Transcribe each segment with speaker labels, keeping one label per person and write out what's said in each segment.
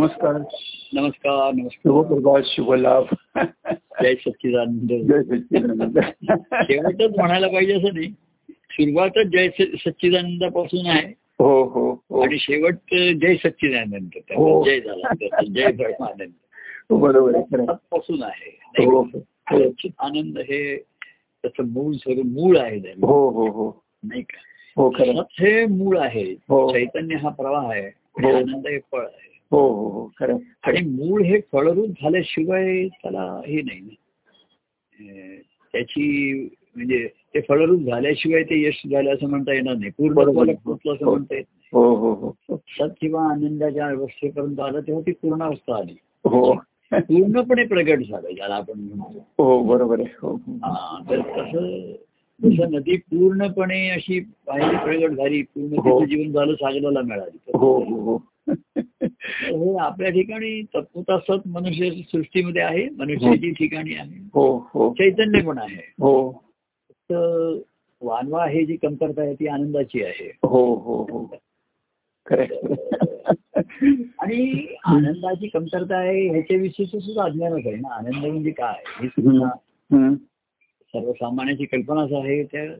Speaker 1: नमस्कार.
Speaker 2: नमस्कार नमस्कार.
Speaker 1: प्रभात शुभ लाभ.
Speaker 2: जय सच्चिदानंद.
Speaker 1: जय सच्चिदानंद.
Speaker 2: शेवटच म्हणायला पाहिजे असं नाही. सुरुवातच जय सच्चिदानंदापासून आहे.
Speaker 1: हो हो हो.
Speaker 2: आणि शेवट जय सच्चिदानंद.
Speaker 1: हो.
Speaker 2: जय झाला. जय ब्रह्मानंद
Speaker 1: बरोबर.
Speaker 2: पासून आहे.
Speaker 1: हो
Speaker 2: आनंद हे त्याचं मूळ स्वरूप मूळ आहे.
Speaker 1: हो हो हो.
Speaker 2: नाही का?
Speaker 1: हो
Speaker 2: हे मूळ आहे. चैतन्य हा प्रवाह आहे. आनंद हे फळ आहे.
Speaker 1: हो हो हो खरं.
Speaker 2: आणि मूळ हे फळरूप झाल्याशिवाय त्याला हे नाही त्याची म्हणजे ते फळरूप झाल्याशिवाय ते यश झालं असं म्हणता येणार नाही. पूर्ण पोचलं असं म्हणता येत
Speaker 1: हो हो हो.
Speaker 2: सत किंवा आनंदाच्या अवस्थेपर्यंत आलं तेव्हा ती पूर्णावस्था आली.
Speaker 1: हो.
Speaker 2: पूर्णपणे प्रगट झालं ज्याला आपण म्हणतो.
Speaker 1: हो बरोबर आहे. हो हो.
Speaker 2: हा, तर तसं जसं नदी पूर्णपणे अशी पाहिली प्रगट झाली पूर्ण. तिचं जीवन झालं सागराला मिळाली.
Speaker 1: हो हो. हो
Speaker 2: हे आपल्या ठिकाणी तत्वता सत मनुष्य सृष्टीमध्ये आहे मनुष्याची ठिकाणी आहे.
Speaker 1: हो हो.
Speaker 2: चैतन्य पण आहे.
Speaker 1: हो.
Speaker 2: तर वानवा हे जी कमतरता आहे ती आनंदाची आहे.
Speaker 1: हो हो हो.
Speaker 2: आणि आनंदाची कमतरता आहे ह्याच्याविषयीच सुद्धा अज्ञानच आहे ना. आनंद म्हणजे काय? ही सुद्धा. सर्वसामान्याची कल्पनाच आहे. त्या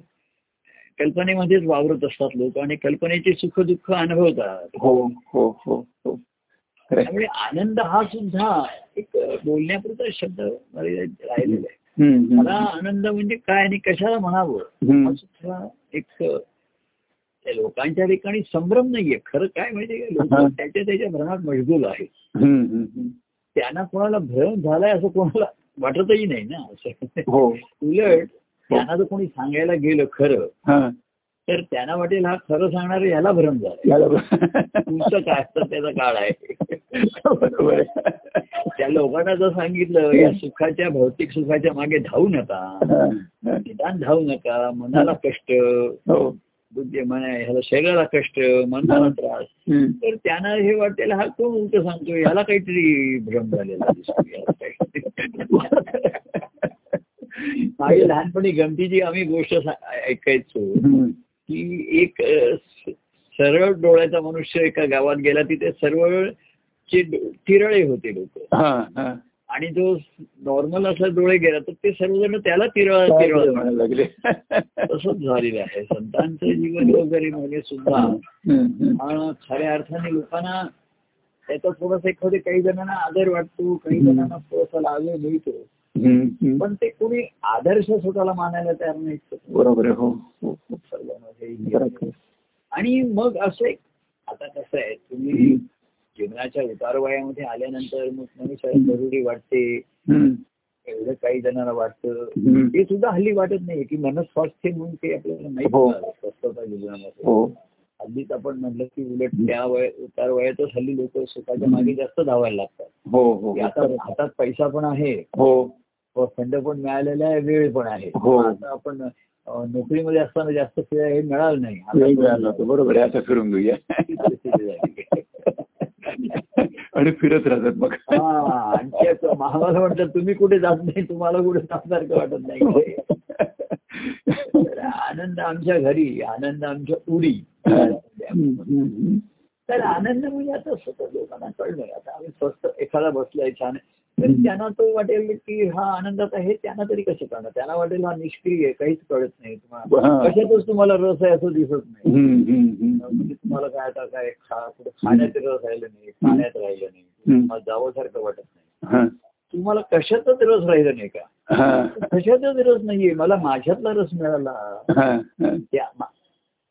Speaker 2: कल्पनेमध्येच वावरत असतात लोक आणि कल्पनेचे सुख दुःख अनुभवतात.
Speaker 1: हो हो हो हो. आहे.
Speaker 2: त्यामुळे आनंद हा सुद्धा एक बोलण्यापुरता शब्द राहिलेला आहे. मला आनंद म्हणजे काय आणि कशाला म्हणावं? सुद्धा एक लोकांच्या ठिकाणी संभ्रम नाहीये. खरं काय माहितीये. लोक त्याच्या त्याच्या भ्रमात
Speaker 1: हम्म, हम्म.
Speaker 2: त्यांना कोणाला भ्रम झालाय असं कोणाला वाटतही नाही ना? असं. उलट त्यांना जर कोणी सांगायला गेलं खरं
Speaker 1: हा.
Speaker 2: तर त्यांना वाटेल हा खरं सांगणार ह्याला भ्रम
Speaker 1: याला
Speaker 2: तुमचं काय असतं त्याचा काळ आहे.
Speaker 1: बरोबर.
Speaker 2: त्या लोकांना जर सांगितलं या सुखाच्या भौतिक सुखाच्या मागे धावू नका.
Speaker 1: हा, हा.
Speaker 2: निदान धावू नका. मनाला कष्ट.
Speaker 1: हो.
Speaker 2: बुद्धी म्हणा ह्याला शरीराला कष्ट मनाला त्रास. तर त्यांना हे वाटेल हा कोण उलट सांगतो याला काहीतरी भ्रम झालेला दिसतो मागे लहानपणी गमतीची आम्ही गोष्ट ऐकायचो. की एक सरळ डोळ्याचा मनुष्य एका गावात गेला तिथे सर्व चे तिरळे होते लोक. आणि जो नॉर्मल असा डोळे गेला तर ते सर्वजण त्याला तिरळ तिरळ
Speaker 1: म्हणायला लागले
Speaker 2: तसंच झालेलं आहे संतांचं जीवन वगैरे मध्ये सुद्धा खऱ्या अर्थाने लोकांना त्याचा थोडासा एखादे काही जणांना आदर वाटतो काही जणांना थोडासा लाभ मिळतो. पण ते कोणी आदर्श स्वतःला मानायला तयार नाही
Speaker 1: बरोबर हो. हो हो.
Speaker 2: आणि मग असं एक आता कसं आहे तुम्ही जीवनाच्या उतार वयामध्ये आल्यानंतर मग मनुष्याला जरुरी वाटते. एवढं काही जणांना वाटतं. ते सुद्धा हल्ली वाटत नाही की मनस्वास्थ्य म्हणून ते आपल्याला नाही. स्वस्थता जीवनामध्ये. हल्लीच आपण म्हटलं की उलट त्या वय उतार वयातच हल्ली लोक सुखाच्या मागे जास्त धावायला लागतात.
Speaker 1: हो हो.
Speaker 2: आता हातात पैसा पण आहे.
Speaker 1: हो.
Speaker 2: फंड पण मिळालेला आहे वेळ पण आहे
Speaker 1: हो.
Speaker 2: आता आपण नोकरीमध्ये असताना जास्त हे मिळालं नाही.
Speaker 1: बरोबर आहे आता फिरून घेऊया. आणि फिरत राहतात मग
Speaker 2: हा आम्हाला म्हणतात तुम्ही कुठे जात नाही तुम्हाला कुठे जाण्यासारखं वाटत नाही तर आनंद आमच्या घरी आनंद आमच्या उडी. तर आनंद म्हणजे आता स्वतः लोकांना कळलंय आता आम्ही स्वस्त एखादा बसलाय छान तर त्यांना तो वाटेल की हा आनंदात आहे त्यांना तरी कसं कळणार? त्यांना वाटेल हा निष्क्रिय आहे काहीच कळत नाही तुम्हाला. कशातच तुम्हाला रस आहे असं दिसत नाही. म्हणजे तुम्हाला काय आता काय खा कुठं खाण्यात रस राहिलं नाही खाण्यात राहिलं नाही. तुम्हाला जावंसारखं वाटत नाही. तुम्हाला कशातच रस राहिलं नाही का? कशातच रस नाहीये. मला माझ्यातला रस मिळाला.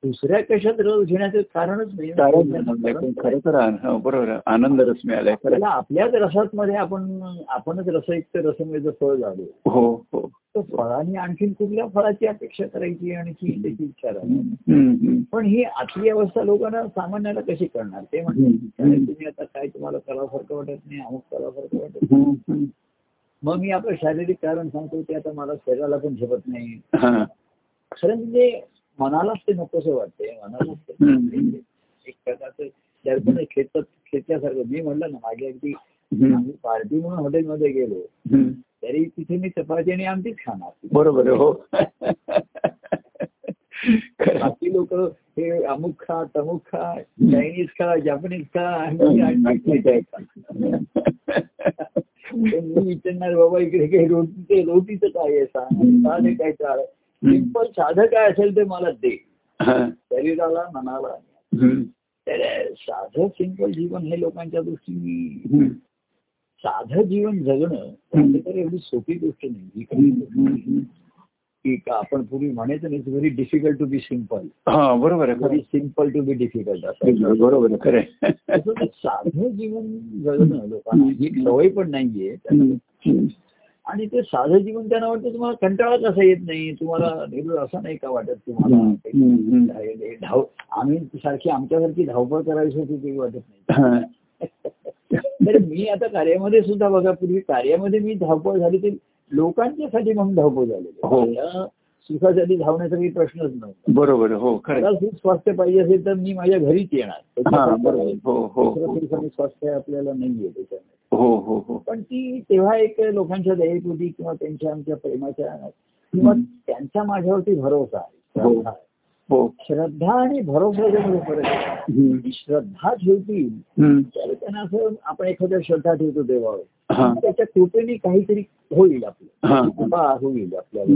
Speaker 2: दुसऱ्या कशात रस घेण्याचं कारणच नाही
Speaker 1: कारण पण खरं तर हो, बरोबर. आनंद रस मिळालाय
Speaker 2: आपल्याच रसात मध्ये आपण आपणच रसयुक्त रसमेचं फळ झालो
Speaker 1: हो हो
Speaker 2: तर फळाने आणखीन कुठल्या फळाची अपेक्षा करायची आणखी त्याची इच्छा राहिली. पण ही आतली अवस्था लोकांना सामान्याला कशी करणार ते. काय तुम्ही आता काय तुम्हाला करासारखं वाटत नाही अमुक करासारखं वाटत नाही. मग मी आपलं शारीरिक कारण सांगतो ते आता मला शरीराला पण झेपत नाही. खरं म्हणजे मनालाच ते नकोसं वाटते मनालाच ते. एक प्रकारचं दर्पण खेचत खेचल्यासारखं. मी म्हणलं ना मागे अगदी पार्टी म्हणून हॉटेलमध्ये गेलो. तरी तिथे मी चपाती आणि आमटीच खाणार.
Speaker 1: बरोबर हो.
Speaker 2: बाकी लोक हे अमुक खा तमुक खा चायनीज खा जपानीज खा. मी विचारणार बाबा इकडे काही रोटी ते रोटीचं काय आहे? सांग. काय चाळ सिंपल साधं काय असेल ते मला दे. शरीराला मनाला. तर साधं सिंपल जीवन हे लोकांच्या दृष्टीने. साधं जीवन जगणं म्हणजे तर एवढी सोपी गोष्ट नाही. की का आपण पूर्वी म्हणायचं नाही very difficult to be simple
Speaker 1: हा बरोबर आहे
Speaker 2: व्हेरी
Speaker 1: खरं
Speaker 2: सिंपल टू बी डिफिकल्ट असं.
Speaker 1: बरोबर आहे खरं
Speaker 2: साधं जीवन जगणं लोकांना ही सवय पण नाहीये. आणि ते साधं जीवन त्यांना वाटतं तुम्हाला कंटाळा कसा येत नाही तुम्हाला नेहमी असं नाही का वाटत तुम्हाला. हे धाव आम्ही सारखी आमच्यासारखी धावपळ करायची होती ते वाटत नाही
Speaker 1: हा.
Speaker 2: तर मी आता कार्यामध्ये सुद्धा बघा पूर्वी कार्यामध्ये मी धावपळ झाली ते लोकांच्यासाठी म्हणून धावपळ
Speaker 1: हो.
Speaker 2: झालेली माझ्या सुखासाठी धावण्याचा काही प्रश्नच नव्हता
Speaker 1: बरोबर. हो खरं.
Speaker 2: सुख स्वास्थ्य पाहिजे असेल तर मी माझ्या घरीच येणार
Speaker 1: हा हो हो
Speaker 2: दुसरं
Speaker 1: हो.
Speaker 2: स्वास्थ्य आपल्याला नाहीये त्याच्यामध्ये
Speaker 1: हो हो हो
Speaker 2: पण ती तेव्हा एक लोकांच्या दयेपोटी किंवा त्यांच्या आमच्या प्रेमाच्या किंवा त्यांचा माझ्यावरती भरोसा आहे
Speaker 1: हो.
Speaker 2: श्रद्धा.
Speaker 1: हो
Speaker 2: श्रद्धा आणि भरोसा फरक आहे श्रद्धा ठेवतील. तर त्यांना असं आपण एखाद्या श्रद्धा ठेवतो देवावर. त्याच्या कृपेने काहीतरी होईल आपलं
Speaker 1: हा.
Speaker 2: कृपा होईल आपल्याला.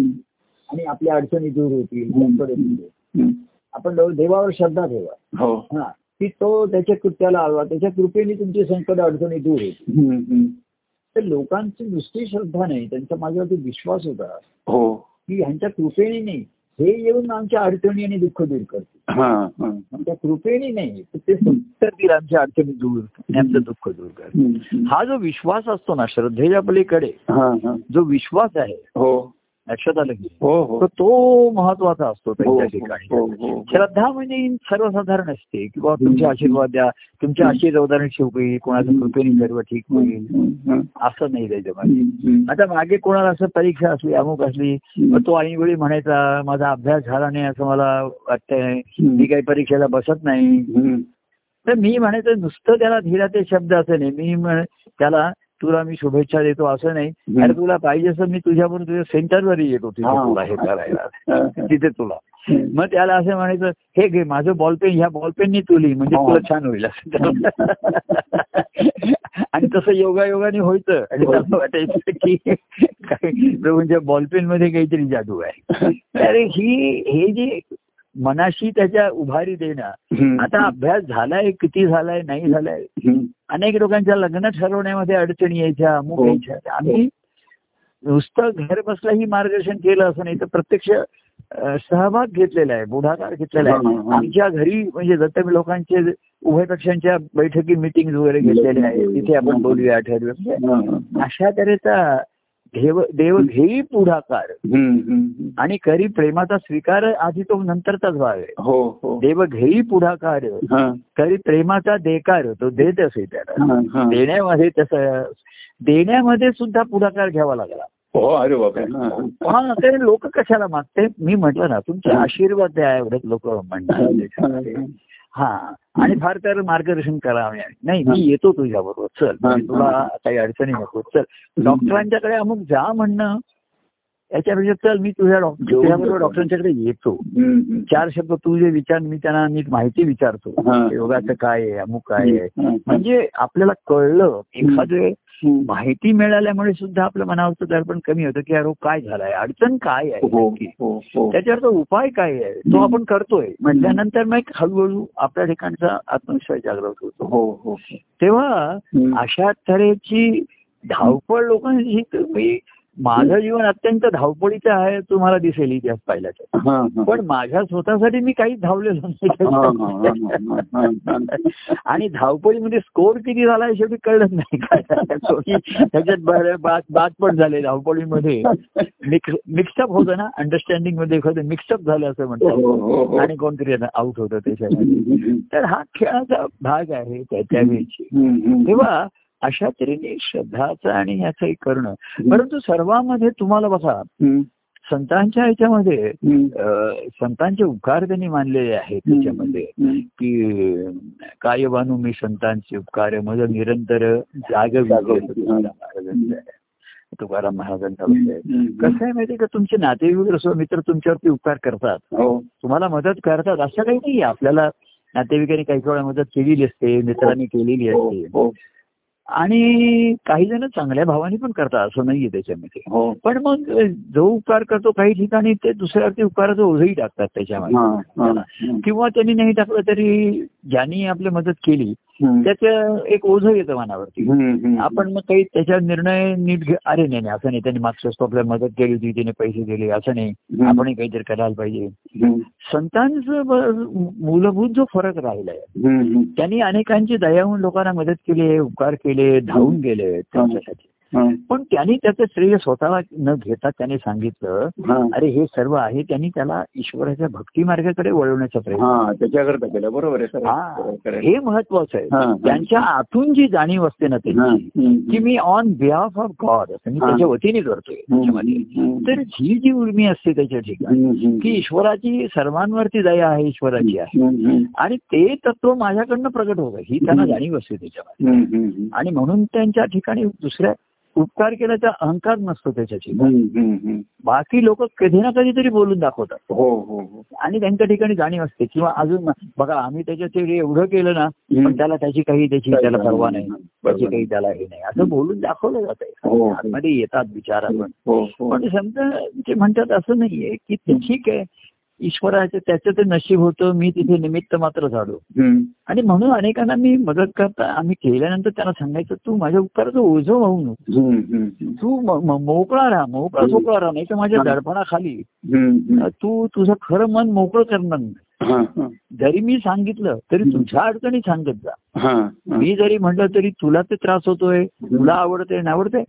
Speaker 2: आणि आपल्या अडचणी दूर होतील. आपण देव- देवावर श्रद्धा ठेवा
Speaker 1: हो
Speaker 2: हा की तो त्याच्या कृत्याला आला त्याच्या कृपेने तुमची संकट अडचणी दूर.
Speaker 1: हम्म.
Speaker 2: तर लोकांची नुसती श्रद्धा नाही. त्यांचा माझ्यावरती विश्वास होता.
Speaker 1: हो.
Speaker 2: की ह्यांच्या कृपेने नाही. हे येऊन आमच्या अडचणी आणि दुःख दूर करतील.
Speaker 1: हा हा.
Speaker 2: आमच्या कृपेने नाही तर ते सत्तर आमच्या अडचणी दूर आमचं दुःख दूर
Speaker 1: हम्म.
Speaker 2: हा जो विश्वास असतो ना श्रद्धेच्या पलीकडे जो विश्वास आहे
Speaker 1: हो.
Speaker 2: लक्षात आलं की
Speaker 1: हो हो.
Speaker 2: तर तो महत्त्वाचा असतो त्यांच्या
Speaker 1: हो
Speaker 2: ठिकाणी. श्रद्धा म्हणजे सर्वसाधारण असते. किंवा तुमचे आशीर्वाद द्या तुमच्या आशीर्वादाने होईल कोणाचं कृपेने सर्व ठीक होईल. असं नाही त्याच्यामध्ये
Speaker 1: हम्म.
Speaker 2: आता मागे कोणाला असं परीक्षा असली अमुक असली मग तो ऐनवेळी म्हणायचा माझा अभ्यास झाला नाही असं मला वाटतंय. मी काही परीक्षेला बसत नाही. तर मी म्हणायचं नुसतं त्याला धीरा ते शब्द असं नाही. मी त्याला तुला मी शुभेच्छा देतो असं नाही. अरे तुला पाहिजे असं मी तुझ्याबरोबर तुझ्या सेंटरवर येतो तिथे. तुला हे करायला. तिथे तुला. मग त्याला असं म्हणायचं हे घे माझं बॉलपेन ह्या बॉलपेननी तुली म्हणजे
Speaker 1: हा.
Speaker 2: तुला छान होईल. आणि तसं योगायोगाने व्हायचं आणि त्याला वाटायचं की काही प्रभूंच्या बॉलपेन मध्ये काहीतरी जादू आहे तर ही हे जे मनाशी त्याच्या उभारी देणं. आता अभ्यास झालाय किती झालाय नाही झालाय. अनेक लोकांच्या लग्न ठरवण्यामध्ये अडचणी यायच्या अमुक
Speaker 1: हो.
Speaker 2: यायच्या आम्ही नुसतं घर बसलाही मार्गदर्शन केलं असं नाही तर प्रत्यक्ष सहभाग घेतलेला आहे पुढाकार घेतलेला
Speaker 1: हा,
Speaker 2: आहे
Speaker 1: हा.
Speaker 2: आमच्या घरी म्हणजे दत्त लोकांचे उभय पक्षांच्या बैठकी मिटिंग वगैरे घेतलेल्या आहेत तिथे आपण बोलूया
Speaker 1: हा, हा.
Speaker 2: अशा तऱ्हेचा देव देव घेई पुढाकार. आणि करी प्रेमाचा स्वीकार आधी तो नंतरचाच भाव आहे
Speaker 1: हो हो.
Speaker 2: देव घेई पुढाकार.
Speaker 1: हा.
Speaker 2: करी प्रेमाचा देकार तो देत असे त्याला. देण्यामध्ये तसं देण्यामध्ये सुद्धा पुढाकार घ्यावा लागला.
Speaker 1: हो अरे हा,
Speaker 2: ते लोक कशाला मागते मी म्हटलं ना तुमचे आशीर्वाद द्या एवढेच लोक म्हणतात हा. आणि फार तर मार्गदर्शन करा नाही मी येतो तुझ्या बरोबर चल म्हणजे तुला काही अडचणी नको. चल डॉक्टरांच्याकडे अमुक जा म्हणणं याच्यापेक्षा चल मी तुझ्या डॉक्टर तुझ्याबरोबर डॉक्टरांच्याकडे येतो. चार शब्द तू जे विचार मी त्यांना नीट माहिती विचारतो. योगाचं काय आहे अमुक काय आहे. म्हणजे आपल्याला कळलं एखादे. माहिती मिळाल्यामुळे सुद्धा आपल्या मनावरचं दडपण कमी होतं की अरे काय झालाय? अडचण काय आहे
Speaker 1: हो? हो हो.
Speaker 2: त्याच्यावर तो उपाय काय आहे? तो आपण करतोय. म्हटल्यानंतर मग हळूहळू आपल्या ठिकाणचा आत्मविश्वास जागृत होतो.
Speaker 1: हो हो.
Speaker 2: तेव्हा. अशा तऱ्हेची धावपळ लोकांची तुम्ही माझं जीवन अत्यंत धावपळीचं आहे तुम्हाला दिसेल इतिहास पाहिला तर
Speaker 1: हा, हा.
Speaker 2: पण माझ्या स्वतःसाठी मी काहीच धावलेलो
Speaker 1: हा, हा, हा, हा, हा,
Speaker 2: नाही आणि धावपळीमध्ये स्कोर किती झाला हे शेवटी कळलं नाही. त्याच्यात बाद पण झाले धावपळीमध्ये. मिक्स मिक्सअप होतं ना? अंडरस्टँडिंगमध्ये एखादं मिक्सअप झालं असं
Speaker 1: हो,
Speaker 2: म्हणतात.
Speaker 1: हो, हो.
Speaker 2: आणि कोणतरी आउट होतं त्याच्यामध्ये. तर हा खेळाचा भाग आहे त्या त्यावेळेची
Speaker 1: हम्म, हम्म.
Speaker 2: तेव्हा अशा तऱ्हेने श्रद्धाचं आणि याचं करणं. परंतु सर्वांमध्ये तुम्हाला बघा संतांच्या ह्याच्यामध्ये संतांचे उपकार त्यांनी मानलेले आहेत त्याच्यामध्ये. की काय बानू मी संतांचे उपकार मज निरंतर जाग. तुकाराम महाराजांचा. कसं आहे माहितीये का? तुमचे नातेवाईक असो मित्र तुमच्यावरती उपकार करतात.
Speaker 1: हो.
Speaker 2: तुम्हाला मदत करतात असं काही नाही आपल्याला नातेवाईकांनी काही वेळा मदत केलेली असते मित्रांनी केलेली
Speaker 1: हो.
Speaker 2: असते.
Speaker 1: हो.
Speaker 2: आणि काही जण चांगल्या भावाने पण करतात असं नाहीये त्याच्यामध्ये
Speaker 1: हो
Speaker 2: पण मग जो उपकार करतो काही ठिकाणी ते दुसऱ्यावरती उपकाराचं ओझही टाकतात त्याच्यामध्ये
Speaker 1: हा, हा.
Speaker 2: किंवा त्यांनी नाही टाकलं तरी ज्यांनी आपली मदत केली. त्याचं एक ओझं येतं मनावरती. आपण मग काही त्याच्या निर्णय नीट घे अरे नाही नाही असं नाही त्यांनी मागच्या आपल्याला मदत केली होती त्याने पैसे दिले असं नाही. आपणही काहीतरी करायला पाहिजे. संतांचं मूलभूत जो फरक राहिलाय. त्यांनी अनेकांची दयाहून लोकांना मदत केली उपकार केले धावून गेले त्यांच्यासाठी पण त्यांनी त्याचं श्रेय स्वतःला न घेता त्याने सांगितलं. अरे हे सर्व आहे त्यांनी त्याला ईश्वराच्या भक्ती मार्गाकडे वळवण्याचा प्रयत्न
Speaker 1: हा त्याच्याकरता केलं बरोबर आहे सर
Speaker 2: हा. हे महत्वाचं आहे. त्यांच्या आतून जी जाणीव असते ना त्यांची. की मी ऑन बिहाफ ऑफ गॉड असं मी. त्याच्या वतीने करतोय त्याच्यामध्ये. तर ही जी उर्मी असते त्याच्या ठिकाणी. की ईश्वराची सर्वांवरती दया आहे ईश्वराची आहे. आणि ते तत्व माझ्याकडनं प्रगट होतं ही त्यांना जाणीव असते त्याच्यामध्ये. आणि म्हणून त्यांच्या ठिकाणी दुसऱ्या उपकार केल्याचा अहंकार नसतो त्याच्या ठिकाणी
Speaker 1: हम्म, हम्म, हम्म.
Speaker 2: बाकी लोक कधी ना कधीतरी बोलून दाखवतात.
Speaker 1: हो हो हो.
Speaker 2: आणि त्यांच्या ठिकाणी जाणीव असते. किंवा अजून बघा आम्ही त्याच्यासाठी एवढं केलं ना पण त्याला त्याची काही त्याची त्याला परवा नाही. त्याची काही त्याला हे नाही. असं बोलून दाखवलं जात
Speaker 1: हो.
Speaker 2: आहे आतमध्ये येतात विचार आपण
Speaker 1: हो हो.
Speaker 2: पण समजा ते म्हणतात असं नाहीये की ते ठीक आहे. ईश्वराचं त्याचं ते नशीब होतं मी तिथे निमित्त मात्र झालो. आणि म्हणून अनेकांना मी मदत करता आम्ही केल्यानंतर त्यांना सांगायचं तू माझ्या उपकाराचं ओझं वाहू नको. तू मोकळा राहा मोकळा सोकळा राहा नाही तर माझ्या दडपणाखाली. तू तुझं खरं मन मोकळं करणार नाही. जरी मी सांगितलं तरी तुझ्या अडचणी सांगत जा. मी जरी म्हटलं तरी तुला ते त्रास होतोय तुला आवडते आवडते.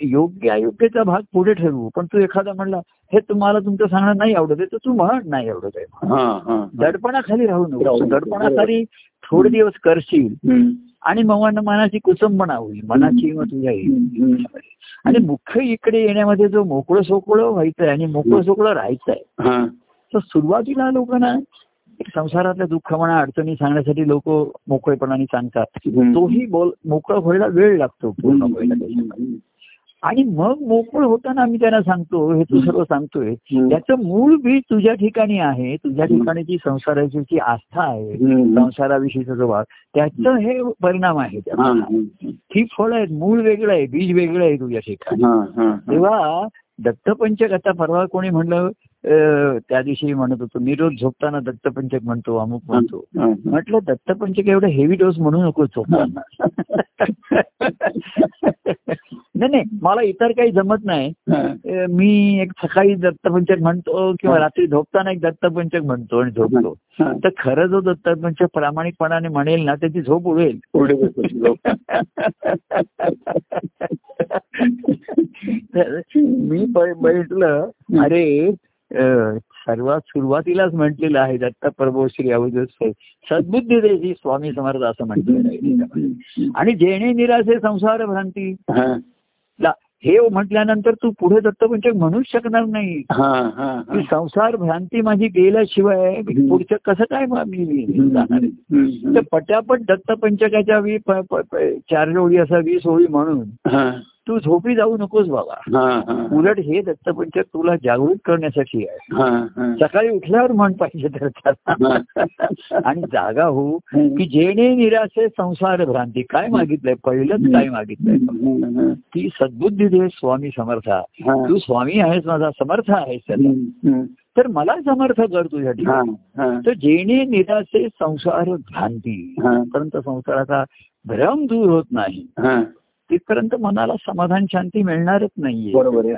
Speaker 2: योग्य अयोग्यचा भाग पुढे ठरवू पण तू एखादा म्हणला हे तुम्हाला तुमचं सांगणं नाही आवडत आहे तर तू म्हण नाही आवडत आहे
Speaker 1: हा, हा.
Speaker 2: दडपणाखाली राहू
Speaker 1: राहू
Speaker 2: नको. दडपणाखाली थोडे दिवस करशील. आणि मग मनाची कुचंबणा होईल मनाची मग तुझ्या येईल. आणि मुख्य इकडे येण्यामध्ये जो मोकळं सोकळं व्हायचंय आणि मोकळं सोकळं राहायचंय. तर सुरुवातीला लोकांना संसारातल्या दुःख म्हणा अडचणी सांगण्यासाठी लोक मोकळेपणाने सांगतात. तोही बोल मोकळं व्हायला वेळ लागतो पूर्ण व्हायला. आणि मग मोकळ होताना आम्ही त्यांना सांगतो हे तू सर्व सांगतोय. त्याचं मूळ बीज तुझ्या ठिकाणी आहे तुझ्या ठिकाणी जी संसाराची जी आस्था आहे. संसाराविषयीचा जो भाग त्याचं हे परिणाम आहे
Speaker 1: हा,
Speaker 2: फळ आहेत मूळ वेगळं आहे बीज वेगळं आहे तुझ्या ठिकाणी. तेव्हा दत्तपंचक आता परवा कोणी म्हणलं त्या दिवशी म्हणत होतो मी रोज झोपताना दत्तपंचक म्हणतो अमुक म्हणतो. म्हटलं दत्तपंचक एवढं हेवी डोस म्हणू नको झोपताना नाही नाही मला इतर काही जमत नाही. मी एक सकाळी दत्तपंचक म्हणतो किंवा रात्री झोपताना एक दत्तपंचक म्हणतो आणि झोपतो. तर खरं जो दत्तपंचक प्रामाणिकपणाने म्हणेल ना त्याची झोप उडेल. मी बघितलं अरे सर्वात सुरुवातीलाच म्हटलेलं आहे दत्त प्रभू श्री अवधूत सद्बुद्धी देशी स्वामी समर्थ असं म्हटलेलं आहे. आणि जेणे निराशे संसार भ्रांती
Speaker 1: हा.
Speaker 2: हे म्हटल्यानंतर तू पुढे दत्तपंचक म्हणूच शकणार नाही की. संसार भ्रांती माझी गेल्याशिवाय पुढचं कसं काय मी जाणार. तर पटापट दत्तपंचकाच्या चार ओळी असा वीस ओळी म्हणून तू झोपी जाऊ नकोस बाबा. उलट हे दत्तपंचक तुला जागृत करण्यासाठी आहे. सकाळी उठल्यावर म्हण पाहिजे तर त्याला. आणि जागा हो की जेणे निराशे संसार भ्रांती काय मागितलंय पहिलंच काय मागितलंय की सद्बुद्धी दे स्वामी समर्था. तू स्वामी आहेस माझा समर्थ आहेस
Speaker 1: हम्म.
Speaker 2: तर मला समर्थ कर तुझ्या ठिकाणी
Speaker 1: हा.
Speaker 2: तर जेणे निराशे संसार भ्रांती. पर्यंत संसाराचा भ्रम दूर होत नाही. तिथपर्यंत मनाला समाधान शांती मिळणारच नाहीये
Speaker 1: बरोबर.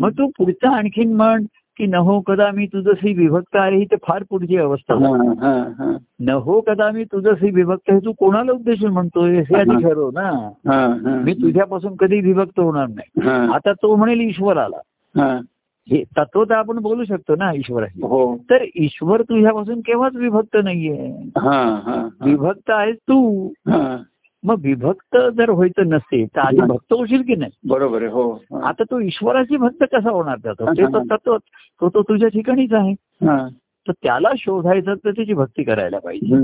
Speaker 2: मग तू पुढचा आणखीन म्हण की नहो कदा मी तुझशी विभक्त आहे ही ते फार पुढची अवस्था
Speaker 1: हा, हा, हा.
Speaker 2: नहो कदा मी तुझशी विभक्त आहे तू कोणाला उद्देशून म्हणतोय हे आधी ठरव ना
Speaker 1: हा, हा.
Speaker 2: मी तुझ्यापासून कधी विभक्त होणार नाही
Speaker 1: हा,
Speaker 2: आता तो म्हणेल ईश्वराला
Speaker 1: हा.
Speaker 2: हे तत्व तर आपण बोलू शकतो ना ईश्वराशी
Speaker 1: हो
Speaker 2: तर ईश्वर तुझ्यापासून केव्हाच विभक्त नाहीये
Speaker 1: हा, हा, हा.
Speaker 2: विभक्त आहेस तू
Speaker 1: हा.
Speaker 2: मग विभक्त जर व्हायचं नसेल तर आधी भक्त होशील की नाही?
Speaker 1: बरोबर आहे हो.
Speaker 2: आता तो ईश्वराची भक्त कसा होणार त्याचा? ते तर तो तो तुझ्या ठिकाणीच आहे.
Speaker 1: हा.
Speaker 2: तर त्याला शोधायचं तर त्याची भक्ती करायला पाहिजे.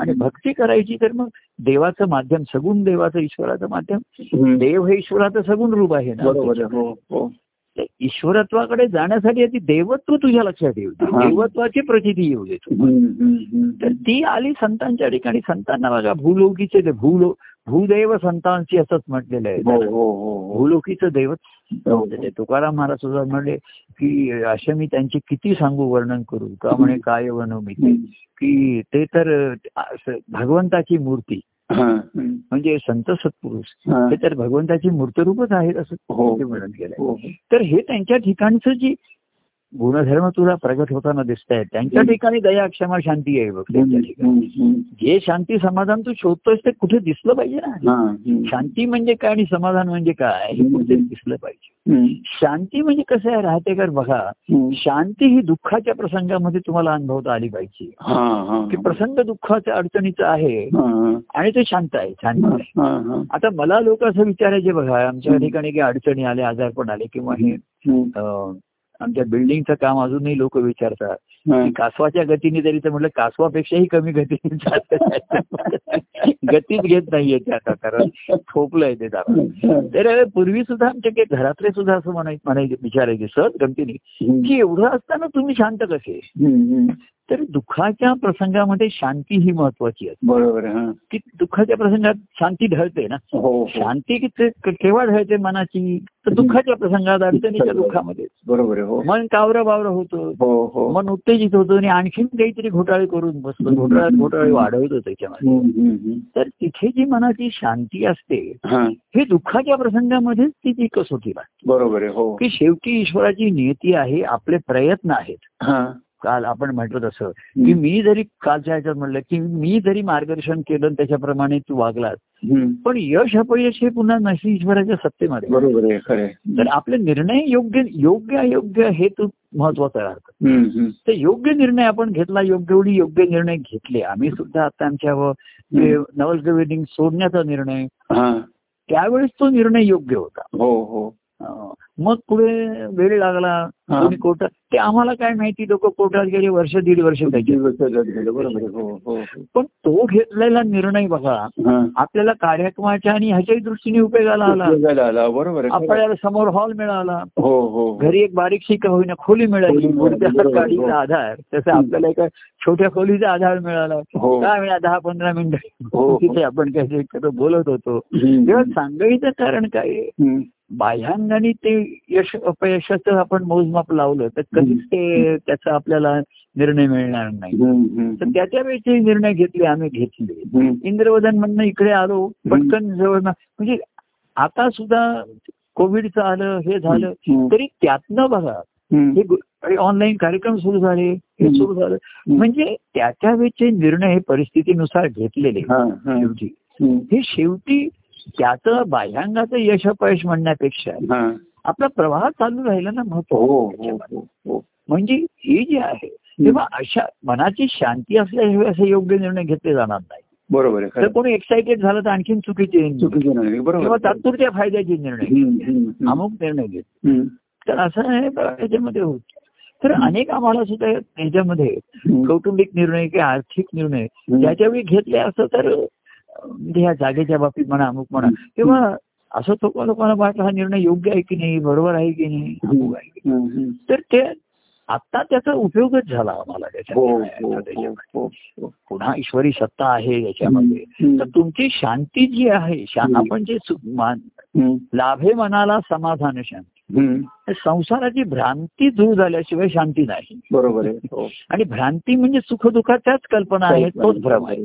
Speaker 2: आणि भक्ती करायची तर मग देवाचं माध्यम सगुण देवाचं ईश्वराचं माध्यम. देव हे ईश्वराचं सगुण रूप आहे ना.
Speaker 1: बरोबर हो हो.
Speaker 2: ईश्वरत्वाकडे जाण्यासाठी आधी देवत्व तुझ्या लक्षात येऊ दे. देवत्वाची प्रचिती येऊ दे तू. तर ती आली संतांच्या ठिकाणी. संतांना बघा भूलोकीचे भूलो भूदेव संतांची असंच म्हटलेलं आहे.
Speaker 1: हो हो हो
Speaker 2: भूलोकीचं दैवत. ते तुकाराम महाराज सुद्धा म्हणले की असे मी त्यांचे किती सांगू वर्णन करू? का म्हणे काय वर्णव मी ते की ते तर भगवंताची मूर्ती. म्हणजे संत सत्पुरुष
Speaker 1: हा.
Speaker 2: तर भगवंताची मूर्तरूपच आहेत असं
Speaker 1: हो.
Speaker 2: वर्णन केलंय
Speaker 1: हो.
Speaker 2: तर हे त्यांच्या ठिकाणचं जी गुणधर्म तुला प्रगट होताना दिसत आहेत त्यांच्या. ठिकाणी दया क्षमा शांती आहे बघ त्यांच्या ठिकाणी. जे शांती समाधान तू शोधतोयस ते कुठे दिसलं पाहिजे ना
Speaker 1: हा.
Speaker 2: शांती म्हणजे काय आणि समाधान म्हणजे काय हे. कुठे दिसलं पाहिजे. शांती म्हणजे कसं आहे राहते कर बघा. शांती ही दुःखाच्या प्रसंगामध्ये तुम्हाला अनुभवता आली पाहिजे. की प्रसंग दुःखाच्या अडचणीचं आहे. आणि ते शांत आहे शांत आहे. आता मला लोक असं विचारायचे बघा आमच्या ठिकाणी काही अडचणी आल्या आजारपण आले किंवा हे आमच्या बिल्डिंगचं काम अजूनही लोक विचारतात कासवाच्या गतीने तरी तर म्हटलं कासवापेक्षाही कमी गतीने चालतं. गतीच घेत नाहीये ते आता कारण ठोकलंय ते दारा तर पूर्वी सुद्धा आमच्या काही घरातले सुद्धा असं म्हणाय म्हणायचे विचारायचे सहज गमतीने. की एवढं असताना तुम्ही शांत कसे. तर दुःखाच्या प्रसंगामध्ये शांती ही महत्वाची असते.
Speaker 1: बरोबर हा.
Speaker 2: की दुःखाच्या प्रसंगात शांती ढळते ना.
Speaker 1: हो हो.
Speaker 2: शांती किती केव्हा ढळते मनाची? तर दुःखाच्या प्रसंगात अडचणीच्या दुःखामध्ये.
Speaker 1: बरोबर हो.
Speaker 2: मन कावरं बावरं होतं.
Speaker 1: हो हो.
Speaker 2: मन उत्तेजित होतं आणि आणखीन काहीतरी घोटाळे करून बसतो. घोटाळ्यात घोटाळे वाढवतो त्याच्यामध्ये. तर तिथे जी मनाची शांती असते
Speaker 1: हा.
Speaker 2: हे दुःखाच्या प्रसंगामध्येच ती ती कसोटी लागते
Speaker 1: बरोबर
Speaker 2: की शेवटी ईश्वराची नियती आहे आपले प्रयत्न आहेत. काल आपण म्हटलं तसं की मी जरी कालच्या ह्याच्यात म्हणलं की मी जरी मार्गदर्शन केलं त्याच्याप्रमाणे तू वागलास. पण यश अपयश हे पुन्हा नशी ईश्वराच्या सत्तेमध्ये.
Speaker 1: बरोबर.
Speaker 2: तर आपले निर्णय योग्य योग्य अयोग्य हे तू महत्वाचं राहतं. तर योग्य निर्णय आपण घेतला योग्य वेळी योग्य निर्णय घेतले आम्ही सुद्धा आता आमच्या नवल सोडण्याचा निर्णय त्यावेळेस तो निर्णय योग्य होता
Speaker 1: हो हो
Speaker 2: मग पुढे वेळ लागला. कोणी कोर्टात ते आम्हाला काय माहिती लोक कोर्टात गेले वर्ष दीड वर्ष
Speaker 1: हो हो.
Speaker 2: पण तो घेतलेला निर्णय बघा. आपल्याला कार्यक्रमाच्या आणि ह्याच्याही दृष्टीने उपयोगाला आला
Speaker 1: बरोबर.
Speaker 2: आपल्याला समोर हॉल मिळाला
Speaker 1: हो.
Speaker 2: घरी एक बारीकशी का होईना खोली मिळाली
Speaker 1: हो.
Speaker 2: आधार तसं आपल्याला एका छोट्या खोलीचा आधार मिळाला. काय मिळाला दहा पंधरा मिनिटं. तिथे आपण काही बोलत होतो. तेव्हा सांगायचं कारण काय बाह्यांगाने ते यश अपयशाचं आपण मोजमाप लावलं तर कधीच ते त्याचा आपल्याला निर्णय मिळणार नाही. तर त्याच्या वेळेचे निर्णय घेतले आम्ही घेतले. इंद्रवदन म्हणणं इकडे आलो पटकन जवळ म्हणजे आता सुद्धा कोविडचं आलं हे झालं. तरी त्यातनं बघा. हे ऑनलाईन कार्यक्रम सुरू झाले हे. सुरू झालं म्हणजे त्याच्या वेळचे निर्णय हे परिस्थितीनुसार घेतलेले. शेवटी. हे शेवटी त्याचं बाह्यांगाचं यश अपयश म्हणण्यापेक्षा. आपला प्रवाह चालू राहिला ना महत्त्व
Speaker 1: हो हो हो
Speaker 2: म्हणजे हे जे आहे तेव्हा अशा मनाची शांती असल्याशिवाय असे योग्य निर्णय घेतले जाणार नाही
Speaker 1: बरोबर आहे
Speaker 2: तर कोणी एक्साइटेड झालं तर आणखीन चुकीचे किंवा. तात्पुरत्या फायद्याचे निर्णय. अमुक निर्णय घेत. तर असं आहे याच्यामध्ये होत तर अनेक आम्हाला सुद्धा याच्यामध्ये
Speaker 1: हम्म.
Speaker 2: कौटुंबिक निर्णय किंवा आर्थिक निर्णय. त्याच्यावेळी घेतले असं तर म्हणजे ह्या जागेच्या बाबतीत म्हणा अमुक म्हणा तेव्हा असं तो लोकांना वाटलं हा निर्णय योग्य आहे की नाही बरोबर आहे की नाही अमुक आहे की. नाही. तर ते आता त्याचा उपयोगच झाला आम्हाला
Speaker 1: हो हो हो हो.
Speaker 2: पुन्हा ईश्वरी सत्ता आहे याच्यामध्ये. तर तुमची शांती जी आहे. आपण जे. लाभे मनाला समाधान शांती संसाराची भ्रांती दूर झाल्याशिवाय शांती नाही.
Speaker 1: बरोबर आहे. हो.
Speaker 2: आणि भ्रांती म्हणजे सुखदुःखाच्याच कल्पना आहेत तोच भ्रम आहे.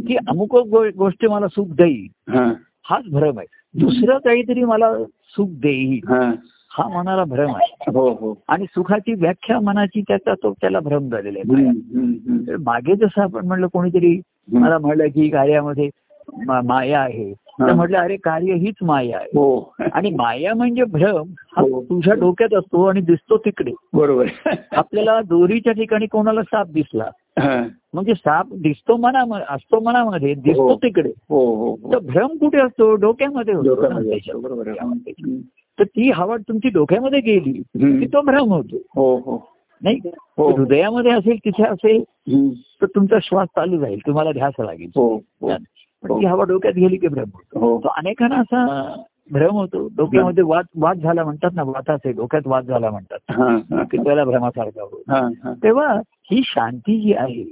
Speaker 2: की अमुक गोष्ट मला सुख देईल हाच भ्रम आहे. दुसरं काहीतरी मला सुख देईल
Speaker 1: हा.
Speaker 2: हा मनाला भ्रम आहे.
Speaker 1: हो हो.
Speaker 2: आणि सुखाची व्याख्या मनाची त्याचा तो त्याला भ्रम झालेला आहे. मागे जसं आपण म्हणलं कोणीतरी मला म्हणलं की कार्यामध्ये माया आहे. तर. म्हटलं अरे कार्य हीच माया आहे
Speaker 1: हो
Speaker 2: आणि माया म्हणजे भ्रम हा
Speaker 1: हो.
Speaker 2: तुझ्या डोक्यात असतो आणि दिसतो तिकडे
Speaker 1: बरोबर.
Speaker 2: आपल्याला दोरीच्या ठिकाणी कोणाला साप दिसला. म्हणजे साप दिसतो मनामध्ये असतो मनामध्ये दिसतो
Speaker 1: हो.
Speaker 2: तिकडे. तर भ्रम कुठे असतो डोक्यामध्ये होतो. तर ती हवा तुमची डोक्यामध्ये गेली. की तो भ्रम होतो
Speaker 1: हो हो
Speaker 2: नाही का? हृदयामध्ये असेल तिथे असेल. तर तुमचा श्वास चालू राहील तुम्हाला ध्यास लागेल पण ती हवा डोक्यात गेली की भ्रम होतो.
Speaker 1: हो.
Speaker 2: तो अनेकांना असा भ्रम होतो. डोक्यामध्ये वाद वाद झाला म्हणतात ना वाताचे डोक्यात वाद झाला म्हणतात. की त्याला भ्रमासारखा होतो. तेव्हा ही शांती जी आहे.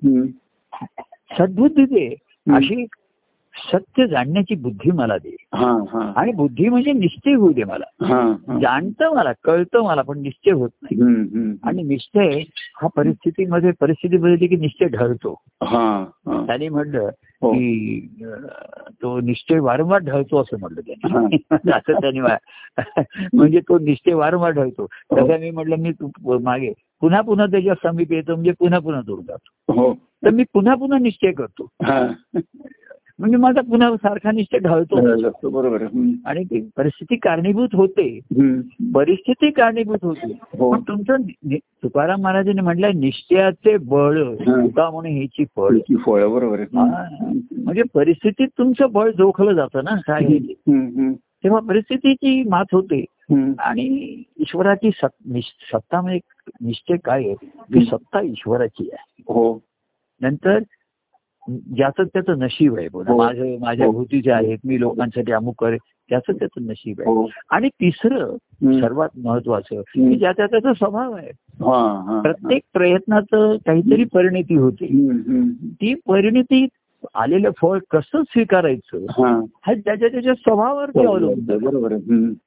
Speaker 2: सद्बुद्धी दे अशी सत्य जाणण्याची बुद्धी मला दे.
Speaker 1: हा हा.
Speaker 2: आणि बुद्धी म्हणजे निश्चय होऊ दे मला.
Speaker 1: हा हा.
Speaker 2: जाणतं मला कळतं मला पण निश्चय होत नाही. आणि निश्चय हा परिस्थितीमध्ये परिस्थिती बदलली की निश्चय ढळतो.
Speaker 1: हा हा.
Speaker 2: त्यांनी म्हटलं
Speaker 1: हो.
Speaker 2: की तो निश्चय वारंवार ढळतो असं म्हटलं त्यांनी. असं त्यांनी म्हणजे तो निश्चय वारंवार ढळतो. तसं मी म्हटलं मी तू- मागे पुन्हा पुन्हा त्याच्या समीप येतो म्हणजे पुन्हा पुन्हा दूर जातो.
Speaker 1: हो.
Speaker 2: तर मी पुन्हा पुन्हा निश्चय करतो.
Speaker 1: हा.
Speaker 2: म्हणजे माझा पुन्हा सारखा निश्चय ढळतो
Speaker 1: बरोबर.
Speaker 2: आणि ती परिस्थिती कारणीभूत होते. परिस्थिती कारणीभूत होते.
Speaker 1: हो.
Speaker 2: पण तुमचं तुकाराम महाराजांनी म्हटलंय निश्चयाचे बळ. तुका म्हणून ह्याची फळ.
Speaker 1: फळ बरोबर.
Speaker 2: म्हणजे परिस्थितीत तुमचं बळ जोखलं जातं ना काय तेव्हा परिस्थितीची मात होते. आणि ईश्वराची सत्ता म्हणजे निश्चय काय आहे? की सत्ता ईश्वराची आहे.
Speaker 1: हो.
Speaker 2: नंतर ज्याचं त्याचं नशीब आहे बोला
Speaker 1: हो.
Speaker 2: माझं माझ्या
Speaker 1: हो.
Speaker 2: भोवतीचे आहेत मी लोकांसाठी अमुक करेन त्याचं त्याचं नशीब आहे
Speaker 1: हो
Speaker 2: आणि तिसरं. सर्वात महत्वाचं. की ज्याचा त्याचा स्वभाव आहे प्रत्येक प्रयत्नाचं काहीतरी परिणती होते. ती परिणती आलेलं फळ कसं स्वीकारायचं
Speaker 1: हा
Speaker 2: त्याच्या त्याच्या स्वभावावरती अवलंबून.
Speaker 1: बरोबर.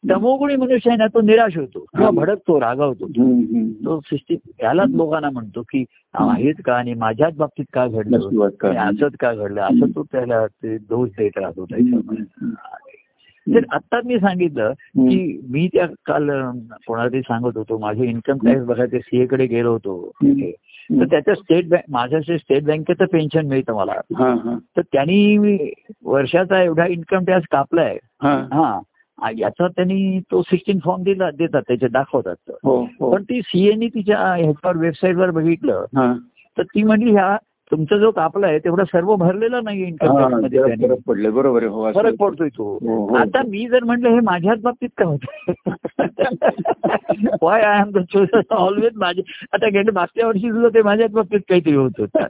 Speaker 2: तमोगुणी मनुष्य आहे ना तो निराश होतो किंवा
Speaker 1: हा.
Speaker 2: भडकतो रागावतो. तो सृष्टी यालाच लोकांना म्हणतो की आहेच का आणि माझ्याच बाबतीत का घडलं असंच का घडलं असं तो त्याला ते दोष देत राहतो त्याच्यामध्ये
Speaker 1: हम्म.
Speaker 2: तर आता मी सांगितलं की मी त्या काल कोणाला सांगत होतो माझे इन्कम टॅक्स बघायचे सीए कडे गेलो होतो. तर त्याच्या स्टेट बँक माझ्या स्टेट बँकेचं पेन्शन मिळतं मला.
Speaker 1: हा हा.
Speaker 2: तर त्यांनी वर्षाचा एवढा इन्कम टॅक्स कापलाय.
Speaker 1: हा.
Speaker 2: हा. याचा त्यांनी तो सिक्स्टीन फॉर्म दिला देतात त्याचे दाखवतात.
Speaker 1: हो हो.
Speaker 2: पण ती सीएनी तिच्या ह्याच्यावर वेबसाईटवर बघितलं. तर ती म्हणली ह्या तुमचा जो कापलाय तेवढा सर्व भरलेला नाही इन्कम.
Speaker 1: फरक पडले बरोबर आहे हो.
Speaker 2: फरक पडतोय तो
Speaker 1: हो, हो.
Speaker 2: आता मी जर म्हटलं हे माझ्याच बाबतीत का होत why I am the always माझे आता गेले मागच्या वर्षी सुद्धा ते माझ्याच बाबतीत काहीतरी होत होतं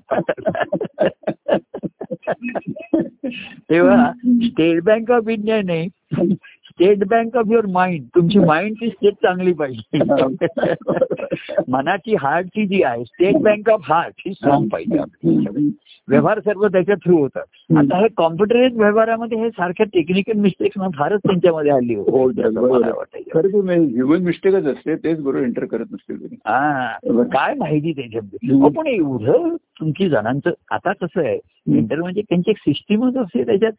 Speaker 2: तेव्हा स्टेट बँक ऑफ इंडियाने State Bank of your mind तुमची माइंडची स्टेट चांगली पाहिजे. मनाची हार्टची जी आहे स्टेट बँक ऑफ हार्ट ही स्ट्रॉंग पाहिजे आपली. व्यवहार सर्व त्याच्या थ्रू होतात. आता हे कॉम्प्युटराइज व्यवहारामध्ये हे सारख्या टेक्निकल मिस्टेक्स ना फारच त्यांच्यामध्ये हल्ली
Speaker 1: हो ह्युमन मिस्टेकच असते तेच बरोबर एंटर करत नसते.
Speaker 2: हा. काय माहिती त्याच्यामध्ये? पण एवढं तुमची जणांचं आता कसं आहे इंटर म्हणजे त्यांची एक सिस्टीमच असते त्याच्यात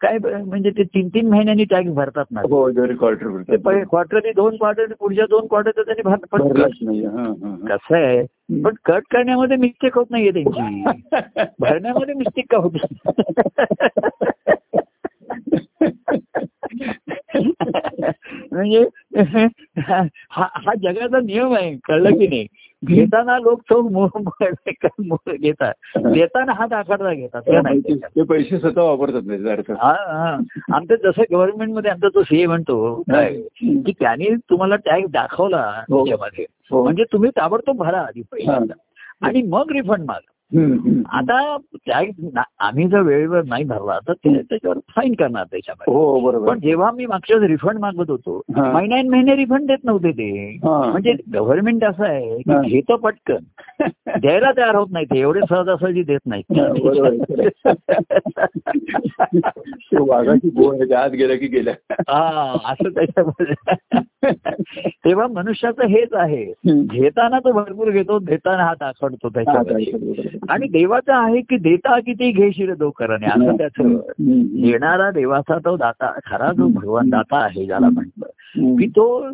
Speaker 2: काय म्हणजे ते तीन तीन महिन्यांनी टॅक्स भरतात ना.
Speaker 1: हो क्वार्टर
Speaker 2: पहिले क्वार्टरली दोन क्वार्टर पुढच्या दोन क्वार्टर त्यांनी भर पण
Speaker 1: हा, हा, हा.
Speaker 2: कसं आहे? पण कट करण्यामध्ये मिस्टेक होत नाहीये त्यांची. भरण्यामध्ये मिस्टेक का होते म्हणजे हा हा जगाचा नियम आहे कळलं की नाही? घेताना लोक मोह घेतात. देताना हात आकारता घेतात ते
Speaker 1: पैसे स्वतः वापरतात
Speaker 2: हा हा. आमचं जसं गव्हर्नमेंटमध्ये आमचा तो सीए म्हणतो काय? की त्याने तुम्हाला टॅक्स दाखवला
Speaker 1: हो. हो.
Speaker 2: म्हणजे तुम्ही ताबडतोब भरा आधी पैसा आणि मग रिफंड मागा. आता टॅक्स आम्ही जर वेळेवर नाही भरला तर ते त्याच्यावर फाईन करणार त्याच्यामध्ये.
Speaker 1: हो बरोबर.
Speaker 2: पण जेव्हा मी मागच्या रिफंड मागत होतो. महिन्यान महिने रिफंड देत नव्हते ते. म्हणजे गव्हर्नमेंट असं आहे
Speaker 1: हा.
Speaker 2: की घेतं पटकन. द्यायला तयार होत नाही ते एवढे सहजासहजी देत
Speaker 1: हा.
Speaker 2: नाहीत
Speaker 1: ते वाघाची बोल त्या आत गेल्या की गेल्या
Speaker 2: हा असं त्याच्यामध्ये. तेव्हा मनुष्याचं हेच आहे. घेताना तो भरपूर घेतो देताना हात आखडतो
Speaker 1: हा,
Speaker 2: त्याच्यामध्ये
Speaker 1: बरोबर.
Speaker 2: आणि देवाचं आहे की देता किती घेशील दो करणे असं त्याचं. देणारा देवाचा तो दाता खरा जो भगवान दाता आहे ज्याला म्हणतं. की तो